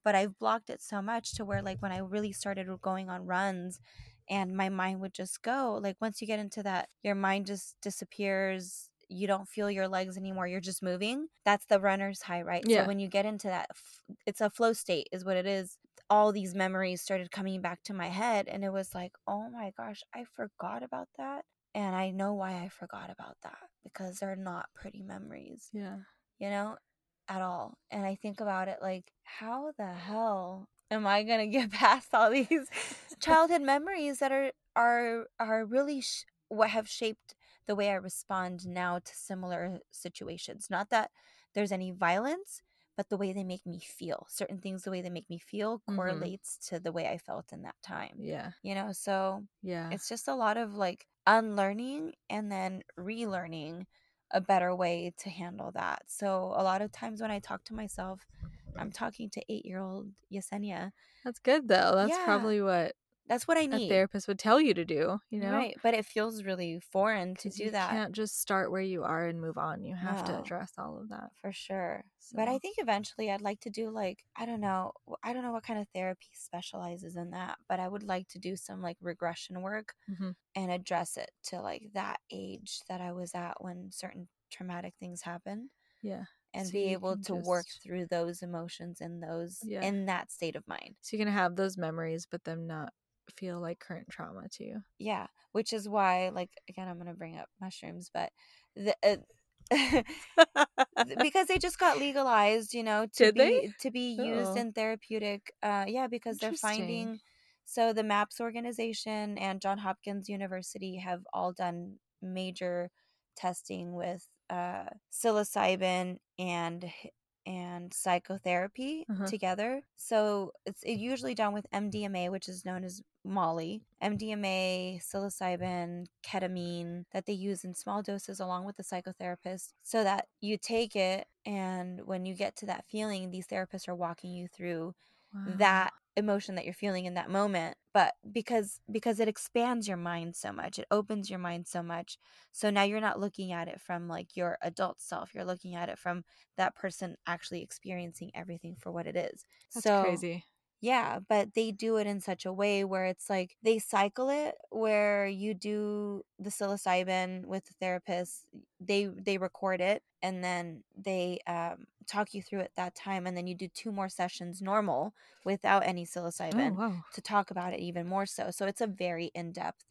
But I've blocked it so much to where like when I really started going on runs and my mind would just go like once you get into that your mind just disappears you don't feel your legs anymore you're just moving that's the runner's high right Yeah. so when you get into that it's a flow state is what it is all these memories started coming back to my head and it was like oh my gosh i forgot about that and i know why i forgot about that because they're not pretty memories yeah. you know, at all. And I think about it like, how the hell am I gonna (laughs) get past all these (laughs) childhood memories that are are are really sh- what have shaped the way I respond now to similar situations? Not that there's any violence, but the way they make me feel. Certain things, the way they make me feel, Mhm. correlates to the way I felt in that time. Yeah. You know, so Yeah. it's just a lot of like unlearning and then relearning a better way to handle that. So a lot of times when I talk to myself I'm talking to eight year old Yessenia. That's good though. That's Yeah. probably what That's what I need. A therapist would tell you to do, you know? Right. But it feels really foreign to do that. you can't just start where you are and move on. You have to address all of that. for sure. But I think eventually I'd like to do like I don't know I don't know what kind of therapy specializes in that, but I would like to do some like regression work Mhm. and address it to like that age that I was at when certain traumatic things happened Yeah. and So be able to work through those emotions and those Yeah. in that state of mind. So you can have those memories, but them not feel like current trauma to you. Yeah, which is why like again I'm going to bring up mushrooms, but the uh, (laughs) because they just got legalized, you know, to Did be they? to be used Uh-oh. in therapeutic uh yeah, because they're finding so the MAPS organization and John Hopkins University have all done major testing with uh psilocybin and and psychotherapy Uh-huh. together. So it's it usually done with MDMA, which is known as Molly, MDMA, psilocybin, ketamine that they use in small doses along with the psychotherapist so that you take it and when you get to that feeling, these therapists are walking you through that emotion that you're feeling in that moment but because because it expands your mind so much it opens your mind so much so now you're not looking at it from like your adult self you're looking at it from that person actually experiencing everything for what it is That's so crazy. yeah, but they do it in such a way where it's like they cycle it where you do the psilocybin with the therapist, they they record it and then they um, talk you through it that time and then you do two more sessions normal without any Oh psilocybin wow. to talk about it even more so. So it's a very in-depth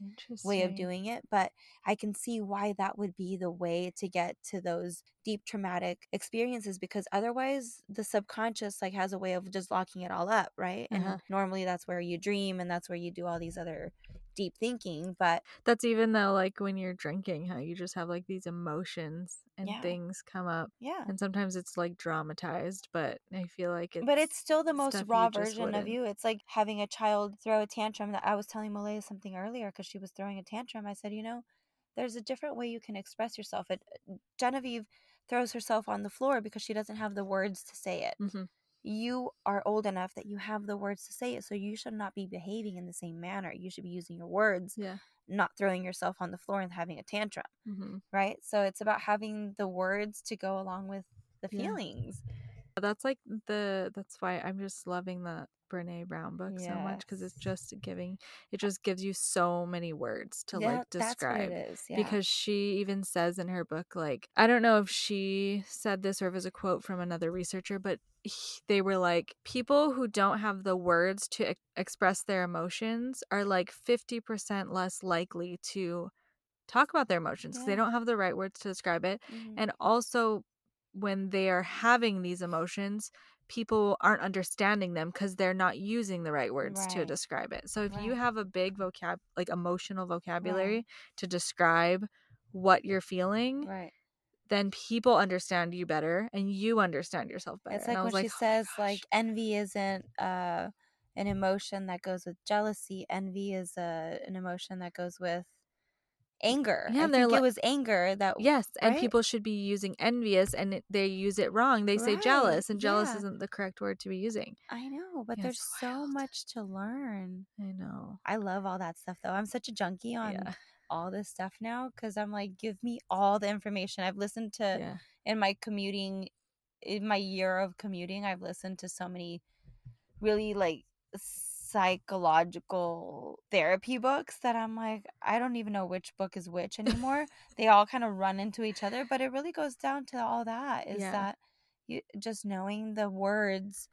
way of doing it, but I can see why that would be the way to get to those deep traumatic experiences because otherwise the subconscious like has a way of just locking it all up, right? Uh-huh. And normally that's where you dream and that's where you do all these other deep thinking, but That's even though like when you're drinking, how you just have like these emotions and Yeah. things come up. yeah. And sometimes it's like dramatized, but I feel like it's But it's still the most raw version of you. It's like having a child throw a tantrum. That I was telling Malaya something earlier because she was throwing a tantrum. I said, you know, there's a different way you can express yourself. It, Genevieve throws herself on the floor because she doesn't have the words to say it. Mhm. You are old enough that you have the words to say it, so you should not be behaving in the same manner. You should be using your words, Yeah. not throwing yourself on the floor and having a tantrum, hmm right? So it's about having the words to go along with the Yeah. That's like the that's why I'm just loving the Brene Brown book so much because it's just giving it just gives you so many words to Yeah, like describe. is. Yeah. because she even says in her book like i don't know if she said this or if it was a quote from another researcher but he- they were like people who don't have the words to ex- express their emotions are like 50% less likely to talk about their emotions 'cause they Yeah. don't have the right words to describe it Mhm. and also when they are having these emotions people aren't understanding them because they're not using the right words to describe it. So if you have a big vocab like emotional vocabulary to describe what you're feeling right. then people understand you better and you understand yourself better. It's and like when was she "Oh says like envy isn't uh an emotion that goes with jealousy. Envy is a an emotion that goes with anger. Yeah, I they're think li- it was anger that yes and people should be using envious and it, they use it wrong they say Right, jealous and jealous yeah. isn't the correct word to be using I know, but Yeah, there's so much to learn. i know I love all that stuff though. I'm such a junkie on yeah all this stuff now because I'm like, give me all the information. I've listened to in my commuting in my year of commuting i've listened to so many really like psychological therapy books that i'm like i don't even know which book is which anymore (laughs) they all kind of run into each other but it really goes down to all that is Yeah. that you just knowing the words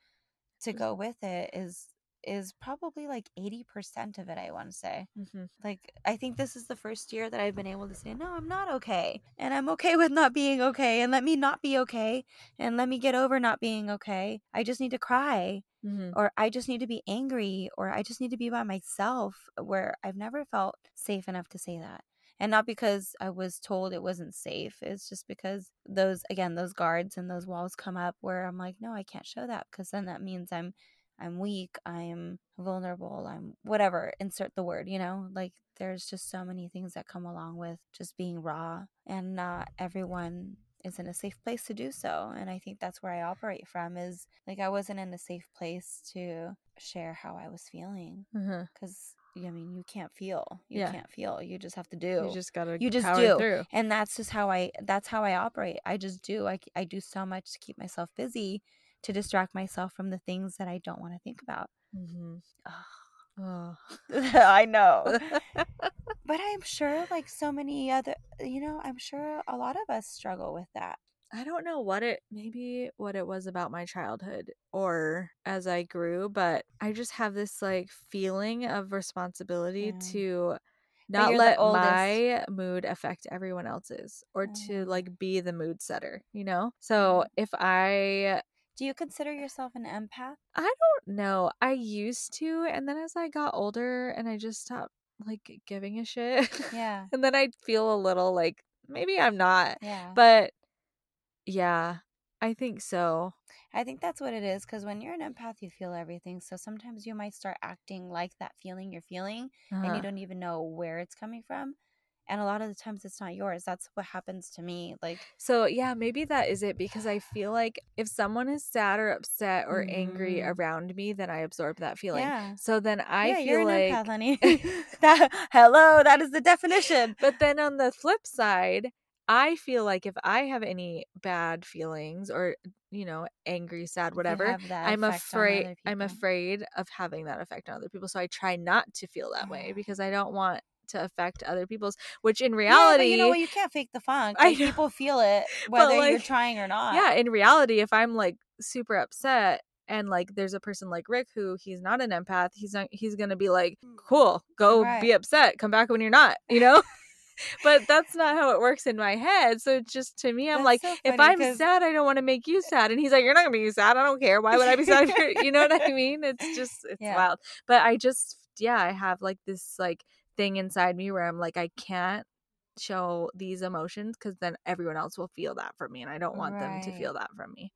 to go with it is is probably like 80% of it i want to say. Hmm like i think this is the first year that i've been able to say no i'm not okay and i'm okay with not being okay and let me not be okay and let me get over not being okay. I just need to cry hmm or i just need to be angry or i just need to be by myself where i've never felt safe enough to say that. And not because i was told it wasn't safe it's just because those again those guards and those walls come up where i'm like no i can't show that because then that means i'm i'm weak i'm vulnerable i'm whatever insert the word you know like there's just so many things that come along with just being raw and not everyone is in a safe place to do so and i think that's where i operate from is like i wasn't in a safe place to share how i was feeling mm-hmm. because i mean you can't feel you Yeah. can't feel you just have to do You just gotta You just do. through. and that's just how i that's how i operate i just do I, I do so much to keep myself busy to distract myself from the things that i don't want to think about Mm-hmm. Oh. (laughs) i know (laughs) but i'm sure like so many other you know i'm sure a lot of us struggle with that I don't know what it maybe what it was about my childhood or as I grew, but I just have this like feeling of responsibility Yeah. to not let my mood affect everyone else's or to Mm. like be the mood setter, you know? So if I do you consider yourself an empath I don't know, I used to and then as I got older and I just stopped like giving a shit. (laughs) yeah and then I'd feel a little like maybe I'm not. yeah But yeah, I think so. I think that's what it is because when you're an empath, you feel everything. So sometimes you might start acting like that feeling you're feeling and Uh-huh. you don't even know where it's coming from. And a lot of the times it's not yours. That's what happens to me. Like, So yeah, maybe that is it because I feel like if someone is sad or upset or angry Mhm. around me, then I absorb that feeling. yeah. So then I yeah, feel you're an like empath, honey. (laughs) (laughs) that, hello, that is the definition. But then on the flip side, I feel like if I have any bad feelings or you know, angry, sad, whatever, I'm afraid I'm afraid of having that effect on other people. So I try not to feel that way because I don't want to affect other people's which in reality but you know what? You can't fake the funk. I Like, people feel it (laughs) whether you're trying or not. yeah in reality if i'm like super upset and like there's a person like rick who he's not an empath he's not he's gonna be like mm. cool go be upset come back when you're not you know (laughs) (laughs) but that's not how it works in my head so it's just to me i'm That's like so if i'm 'cause- sad i don't want to make you sad and he's like you're not gonna be sad i don't care why would i be sad if you're you know what i mean it's just it's Yeah. wild but i just yeah i have like this like thing inside me where i'm like i can't show these emotions because then everyone else will feel that from me and i don't want them to feel that from me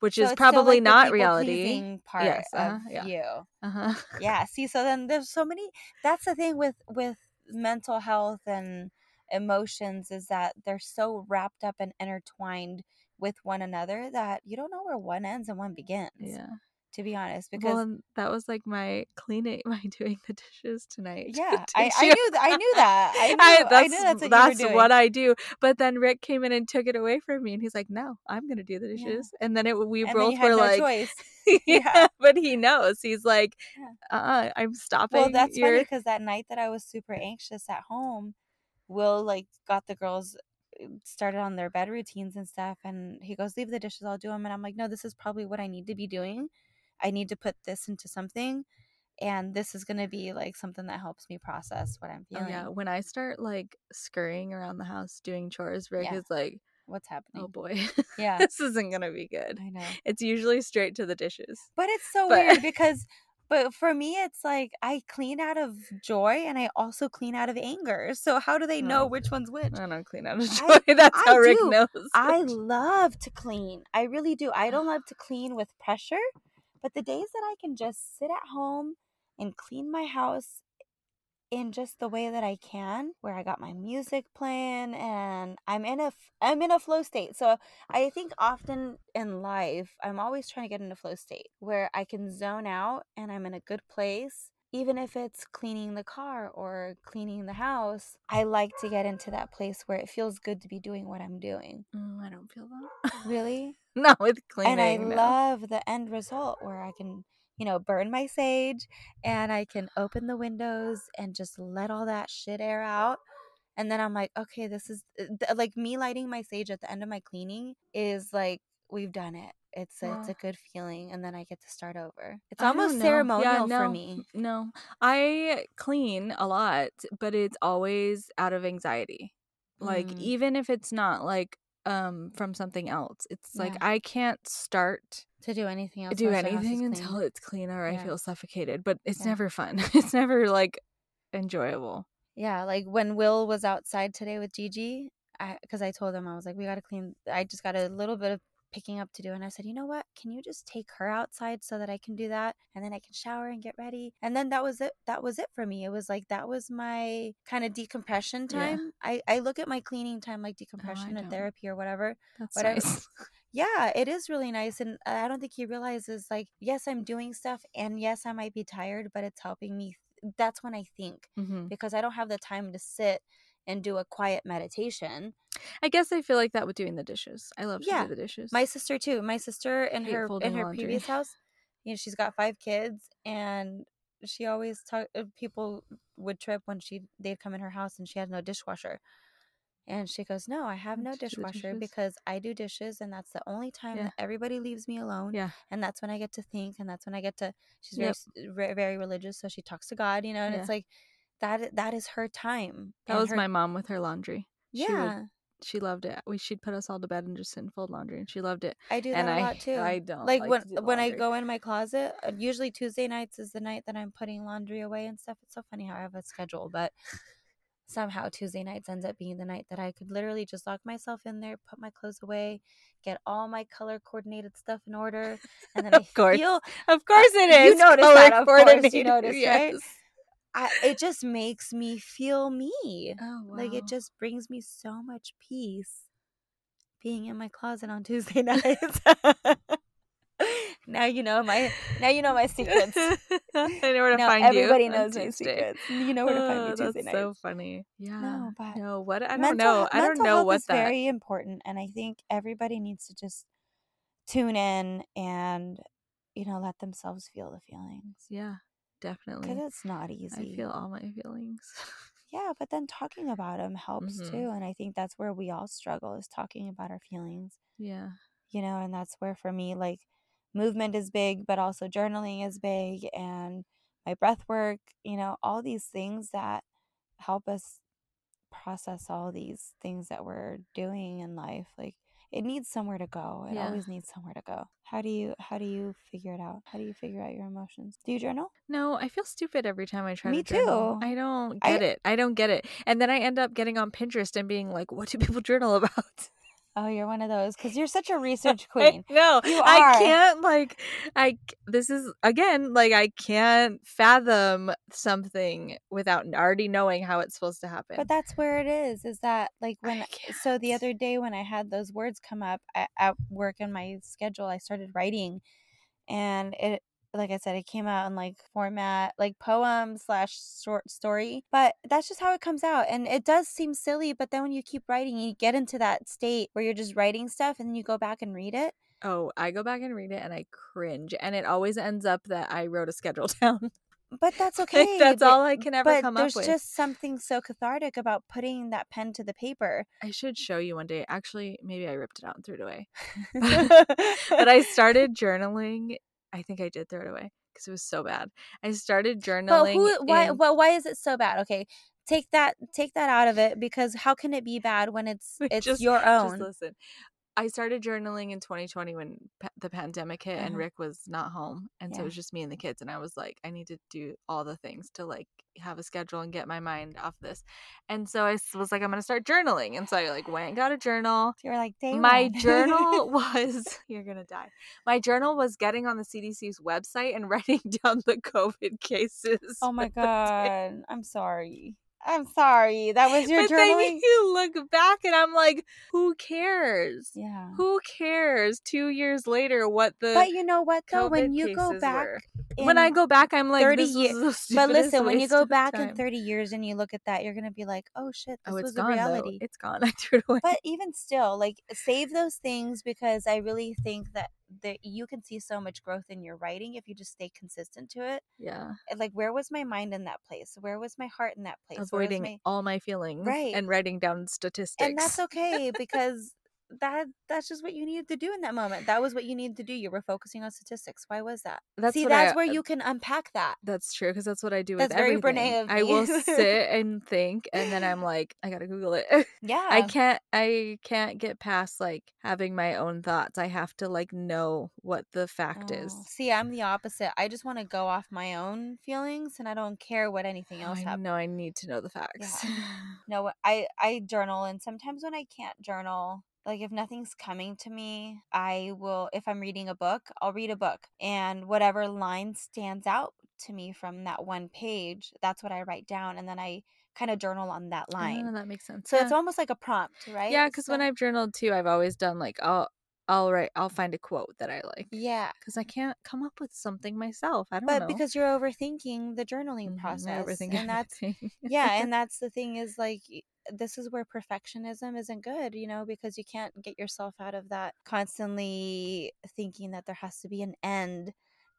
which So is probably like, not reality. part Yes, of uh-huh, yeah. you. uh-huh. Yeah see so then there's so many that's the thing with with mental health and emotions is that they're so wrapped up and intertwined with one another that you don't know where one ends and one begins. Yeah to be honest because and that was like my (laughs) cleaning my doing the dishes tonight (laughs) yeah I, I knew th- I knew that (laughs) I knew I, that's, knew that's what that's what I do. But then Rick came in and took it away from me, and he's like, "No, I'm gonna do the Yeah. dishes." And then it we and both were no like, choice yeah, Yeah. but he knows. He's like, Yeah. uh, I'm stopping. well that's funny because that night that I was super anxious at home Will like got the girls uh, started on their bed routines and stuff and he goes leave the dishes I'll do them and I'm like no this is probably what I need to be doing I need to put this into something and this is going to be like something that helps me process what I'm Oh feeling yeah, when I start like scurrying around the house doing chores, Rick Yeah. is like, what's oh, happening "Oh boy, (laughs) yeah this isn't gonna be good." I know It's usually straight to the dishes. but it's so But- weird (laughs) because but for me it's like I clean out of joy and I also clean out of anger so how do they know Oh. which one's which I don't clean out of I- joy. (laughs) That's I how Rick do. knows. I love to clean. I really do. I don't (sighs) love to clean with pressure, but the days that I can just sit at home and clean my house in just the way that I can, where I got my music playing and I'm in a I'm in a flow state. So I think often in life, I'm always trying to get in a flow state where I can zone out and I'm in a good place. Even if it's cleaning the car or cleaning the house, I like to get into that place where it feels good to be doing what I'm doing. Mm, I don't feel that. Really? (laughs) Not with cleaning. and I no. love the end result where I can, you know, burn my sage and I can open the windows and just let all that shit air out. And then I'm like, okay, this is uh, like me lighting my sage at the end of my cleaning is like we've done it. It's a, it's a good feeling, and then I get to start over. It's almost ceremonial Yeah, for me. No, I clean a lot, but it's always out of anxiety. Like Mm. even if it's not like um from something else, it's like Yeah. I can't start To do anything else, do unless your house is anything clean. until it's clean or I feel suffocated. But it's Yeah. never fun. (laughs) It's never like enjoyable. Yeah, like when Will was outside today with Gigi, I because I told him I was like, we got to clean. I just got a little bit of picking up to do. And I said, you know what? Can you just take her outside so that I can do that? And then I can shower and get ready. And then that was it. That was it for me. It was like, that was my kind of decompression Yeah. time. I, I look at my cleaning time like Oh, decompression or don't. therapy or whatever. That's whatever. (laughs) (laughs) nice. Yeah, it is really nice. And I don't think he realizes, like, yes, I'm doing stuff. And yes, I might be tired, but it's helping me. th- That's when I think hmm because I don't have the time to sit and do a quiet meditation. I guess I feel like that with doing the dishes. I love to Yeah. do the dishes. My sister too. My sister in her in her laundry. previous house, you know, she's got five kids, and she always talk. uh, People would trip when she they'd come in her house and she had no dishwasher, and she goes, "No, I have no to do the dishwasher because I do dishes, and that's the only time Yeah. that everybody leaves me alone, yeah. and that's when I get to think, and that's when I get to." She's very Yep. very, very religious, so she talks to God, you know, and Yeah. it's like that. That is her time. That was her- my mom with her laundry. Yeah. She loved it. We she'd put us all to bed and just sit and fold laundry, and she loved it. I do that and a I lot (laughs) too. I don't like, like when do when I go in my closet. uh, Usually Tuesday nights is the night that I'm putting laundry away and stuff. It's so funny how I have a schedule, but somehow Tuesday nights ends up being the night that I could literally just lock myself in there, put my clothes away, get all my color coordinated stuff in order, and then (laughs) I Of course. feel Of course it (laughs) you notice color that, of course, you coordinated, noticed, right? I, it just makes me feel me. Oh wow. Like it just brings me so much peace being in my closet on Tuesday (laughs) (laughs) nights. (laughs) now you know my now you know my secrets. I know where to now find everybody you. on knows my secrets. You know where to find Oh, me Tuesday that's nights. so funny. Yeah. No, but no, what I don't know. I don't know health what is that. very important and I think everybody needs to just tune in and you know let themselves feel the feelings Yeah, because definitely. it's not easy. I feel all my feelings. (laughs) Yeah, but then talking about them helps Mhm. too. And I think that's where we all struggle is talking about our feelings, yeah. you know, and that's where for me, like movement is big, but also journaling is big and my breath work, you know, all these things that help us process all these things that we're doing in life. Like it needs somewhere to go. It Yeah. always needs somewhere to go. How do you how do you figure it out? How do you figure out your emotions? Do you journal? No, I feel stupid every time I try Me to journal. too. I don't I- get it. I don't get it. And then I end up getting on Pinterest and being like, what do people (laughs) journal about? Oh, you're one of those because you're such a (laughs) research queen. no, I can't like I this is again like I can't fathom something without already knowing how it's supposed to happen. But that's where it is. Is that like when? So the other day when I had those words come up at, at work in my schedule, I started writing, and it, like I said, it came out in like format, like poem slash short story. But that's just how it comes out, and it does seem silly. But then when you keep writing, you get into that state where you're just writing stuff, and then you go back and read it. oh, I go back and read it and I cringe, and it always ends up that I wrote a schedule (laughs) down. But that's (laughs) Like, okay. that's but- all I can ever come up with. there's just something so cathartic about putting that pen to the paper. I should show you one day. Actually, maybe I ripped it out and threw it away. (laughs) but I started journaling. I think I did throw it away because it was so bad. I started journaling. But who? Why? in- Well, why is it so bad? Okay, take that. Take that out of it because how can it be bad when it's (laughs) it's just- your Just own? listen. I started journaling in 2020 when pa- the pandemic hit and Uh-huh. Rick was not home, and so it was just me and the kids. And I was like, I need to do all the things to like have a schedule and get my mind off this. And so I was like, I'm gonna start journaling. And so I like went and got a journal. So you're like day my journal (laughs) was (laughs) you're gonna die my journal was getting on the cdc's website and (laughs) writing down the covid cases oh my for the day. god, I'm sorry. I'm sorry. That was your but then (laughs) you look back and i'm like who cares Yeah. who cares two years later what the But you know what though? When you go back, when i go back i'm like 30 this year- was the (laughs) But listen, when you go back in 30 years and you look at that, you're gonna be like, "Oh shit, oh, this oh it's was a gone reality." though it's gone (laughs) i threw it away but even still like save those things because i really think that that you can see so much growth in your writing if you just stay consistent to it. Yeah. Like where was my mind in that place? Where was my heart in that place? Avoiding my- all my feelings Right. and writing down statistics. And that's okay because that that's just what you needed to do in that moment that was what you needed to do you were focusing on statistics why was that That's see that's I- where uh, you can unpack that That's true because that's what I do That's with very everything. Brene of I will sit and think, and then I'm (laughs) like, I gotta Google it. (laughs) yeah I can't. I can't get past like having my own thoughts. I have to like know what the fact oh, is. Oh, see i'm the opposite i just want to go off my own feelings and i don't care what anything Oh, else I happens know I need to know the facts. (laughs) No, I I journal, and sometimes when I can't journal, like if nothing's coming to me, I will if I'm reading a book, I'll read a book and whatever line stands out to me from that one page, that's what I write down and then I kind of journal on that line. Oh, that makes sense. So yeah. it's almost like a prompt, right? Yeah, because when I've journaled too, I've always done like I'll I'll write I'll find a quote that I like. yeah, Because I can't come up with something myself. I don't know. but know. because you're overthinking the journaling Mhm, process, overthink and (laughs) that's yeah, and that's the thing is like this is where perfectionism isn't good, you know, because you can't get yourself out of that constantly thinking that there has to be an end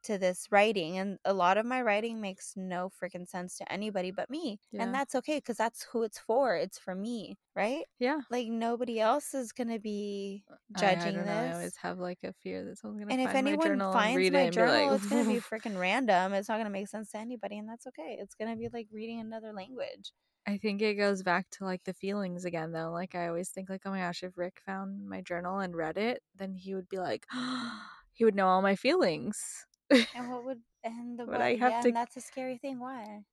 to this writing and a lot of my writing makes no freaking sense to anybody but me Yeah. and that's okay because that's who it's for it's for me right yeah. like nobody else is gonna be uh, judging I, don't know. I always have like a fear that someone's gonna and if my anyone journal finds my journal like, it's gonna be freaking random it's not gonna make sense to anybody and that's okay it's gonna be like reading another language I think it goes back to like the feelings again though. Like I always think like, oh my gosh, if Rick found my journal and read it, then he would be like (gasps) he would know all my feelings. and what would and the But (laughs) what, I have yeah, to- that's a scary thing why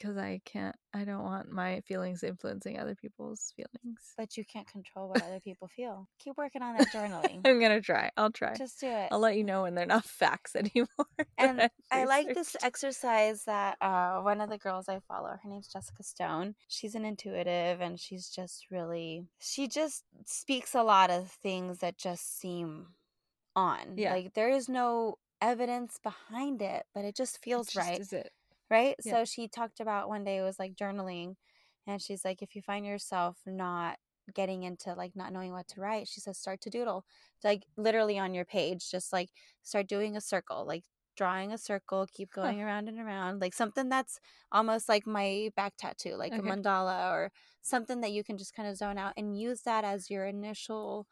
Because I can't I don't want my feelings influencing other people's feelings. but you can't control what other people (laughs) feel keep working on that journaling I'm gonna try. I'll try. just do it I'll let you know when they're not (laughs) facts anymore. (laughs) and I've like this exercise that uh, one of the girls I follow, her name's Jessica Stone. She's an intuitive and she's just really, she just speaks a lot of things that just seem on. Yeah. Like there is no evidence behind it, but it just It feels just right. Is it? Right? Yeah. So she talked about one day it was like journaling, and she's like, if you find yourself not getting into like not knowing what to write, she says start to doodle, like literally on your page, just like start doing a circle, like drawing a circle, keep Huh. going around and around, like something that's almost like my back tattoo, like a mandala or something that you can just kind of zone out and use that as your initial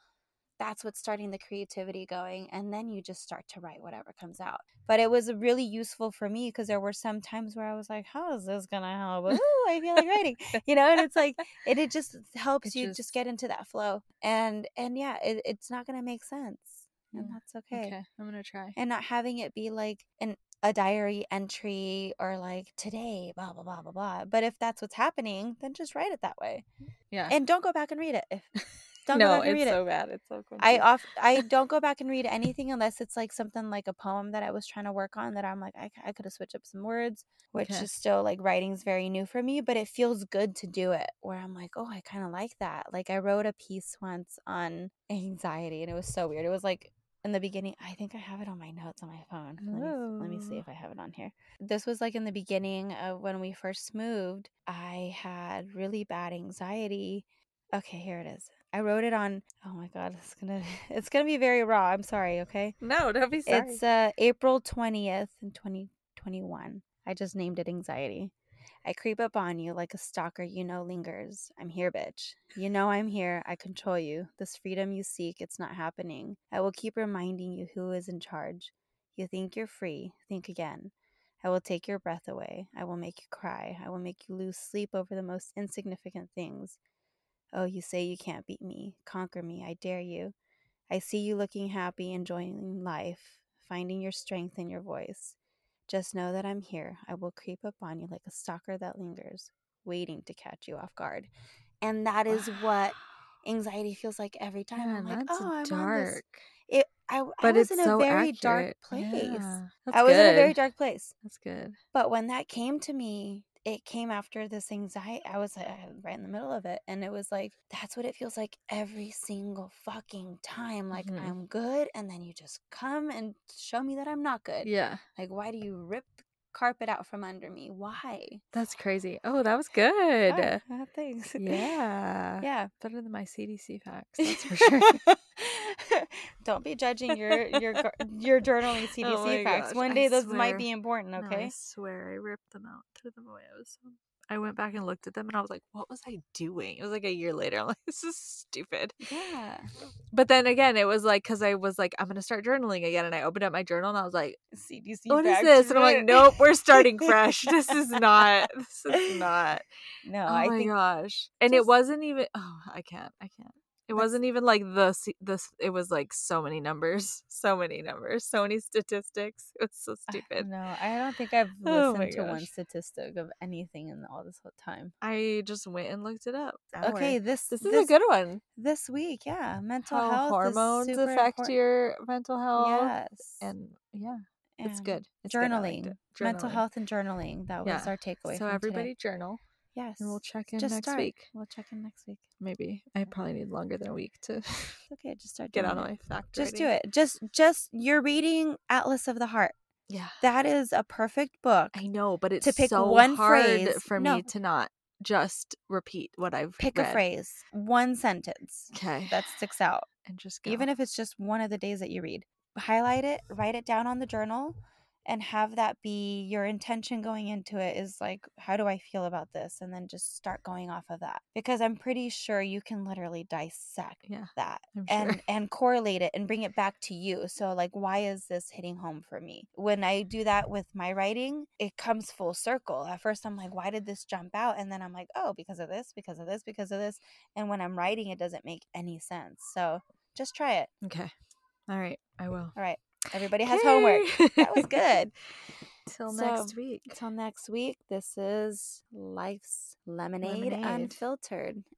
that's what's starting the creativity going and then you just start to write whatever comes out but it was really useful for me because there were some times where i was like how is this gonna help Ooh, i feel like writing (laughs) you know and it's like it, it just helps It you just, just- get into that flow and and yeah it, it's not gonna make sense and Yeah. that's okay. Okay. I'm gonna try. and not having it be like an a diary entry or like today blah blah blah blah blah but if that's what's happening then just write it that way Yeah. and don't go back and read it if don't go no, back and it's read it so bad. It's so I cringy. off I don't go back and read anything unless it's like something like a poem that I was trying to work on that I'm like I, I could have switched up some words, which Okay. is still like writing's very new for me, but it feels good to do it. Where I'm like, oh, I kind of like that. Like I wrote a piece once on (laughs) anxiety, and it was so weird. It was like in the beginning. I think I have it on my notes on my phone. Let me let me see Oh. if I have it on here. This was like in the beginning of when we first moved. I had really bad anxiety. Okay, here it is. I wrote it on. Oh my god, it's gonna (laughs) it's gonna be very raw. I'm sorry. Okay, no, don't be sorry. it's uh April twentieth in twenty twenty one. I just named it anxiety. I creep up on you like a stalker you know lingers. I'm here, bitch. You know I'm here. I control you. This freedom you seek, it's not happening. I will keep reminding you who is in charge. You think you're free. Think again. I will take your breath away. I will make you cry. I will make you lose sleep over the most insignificant things. Oh, you say you can't beat me. Conquer me. I dare you. I see you looking happy, enjoying life, finding your strength in your voice. Just know that I'm here. I will creep up on you like a stalker that lingers, waiting to catch you off guard. And that is what anxiety feels like every time. Man, I'm like, oh, I'm dark. It, I, I But was it's in a so very accurate. dark place. Yeah. I was in a very good. dark place. That's good. But when that came to me, it came after this anxiety. I was uh, right in the middle of it. And it was like, that's what it feels like every single fucking time. Like, Mhm. I'm good. And then you just come and show me that I'm not good. Yeah. Like, why do you rip the carpet out from under me? Why? That's crazy. Oh, that was good. (laughs) Thanks. Yeah. yeah. Better than my CDC facts. That's for (laughs) sure. (laughs) (laughs) Don't be judging your your your journaling CDC (laughs) Oh facts. gosh, One I day those swear. might be important. No, I swear I ripped them out, threw them away. I was so I went back and looked at them and I was like, what was I doing? It was like a year later. (laughs) I'm like, this is stupid. Yeah. But then again, it was like, because I was like, I'm going to start journaling again. And I opened up my journal and I was like, CDC. what is this? And I'm like, nope, we're starting fresh. this is not, this is not. No, Oh I my think gosh. And it wasn't even, oh, I can't, I can't. It wasn't even like the this. It was like so many numbers, so many numbers, so many statistics. It was so stupid. No, I don't think I've Oh listened to one statistic of anything in all this whole time. I just went and looked it up. Okay, this this is a good one. this week, yeah, mental How health hormones affect impor- your mental health. Yes, and yeah, it's good. It's good. I Journaling, mental health, and journaling. That was Yeah. our takeaway. So everybody today. journal, yes, and we'll check in just next start. week. We'll check in next week. Maybe I probably need longer than a week to okay. Just start. (laughs) get doing out of it. my fact. Just do it. Just, just you're reading Atlas of the Heart. Yeah, That is a perfect book. I know, but it's pick so one hard phrase- for no. me to not just repeat what I've Pick a phrase, one sentence Okay, that sticks out. and just go. even if it's just one of the days that you read. Highlight it, write it down on the journal, and have that be your intention going into it is like, how do I feel about this? And then just start going off of that. Because I'm pretty sure you can literally dissect yeah, that sure. and and correlate it and bring it back to you. So like why is this hitting home for me? When I do that with my writing, it comes full circle. At first I'm like, why did this jump out? And then I'm like, oh, because of this, because of this, because of this. And when I'm writing it doesn't make any sense. So just try it. okay, all right, I will. All right. Everybody has homework. That was good. (laughs) Till So, next week. Till next week, this is Life's Lemonade, Lemonade. Unfiltered.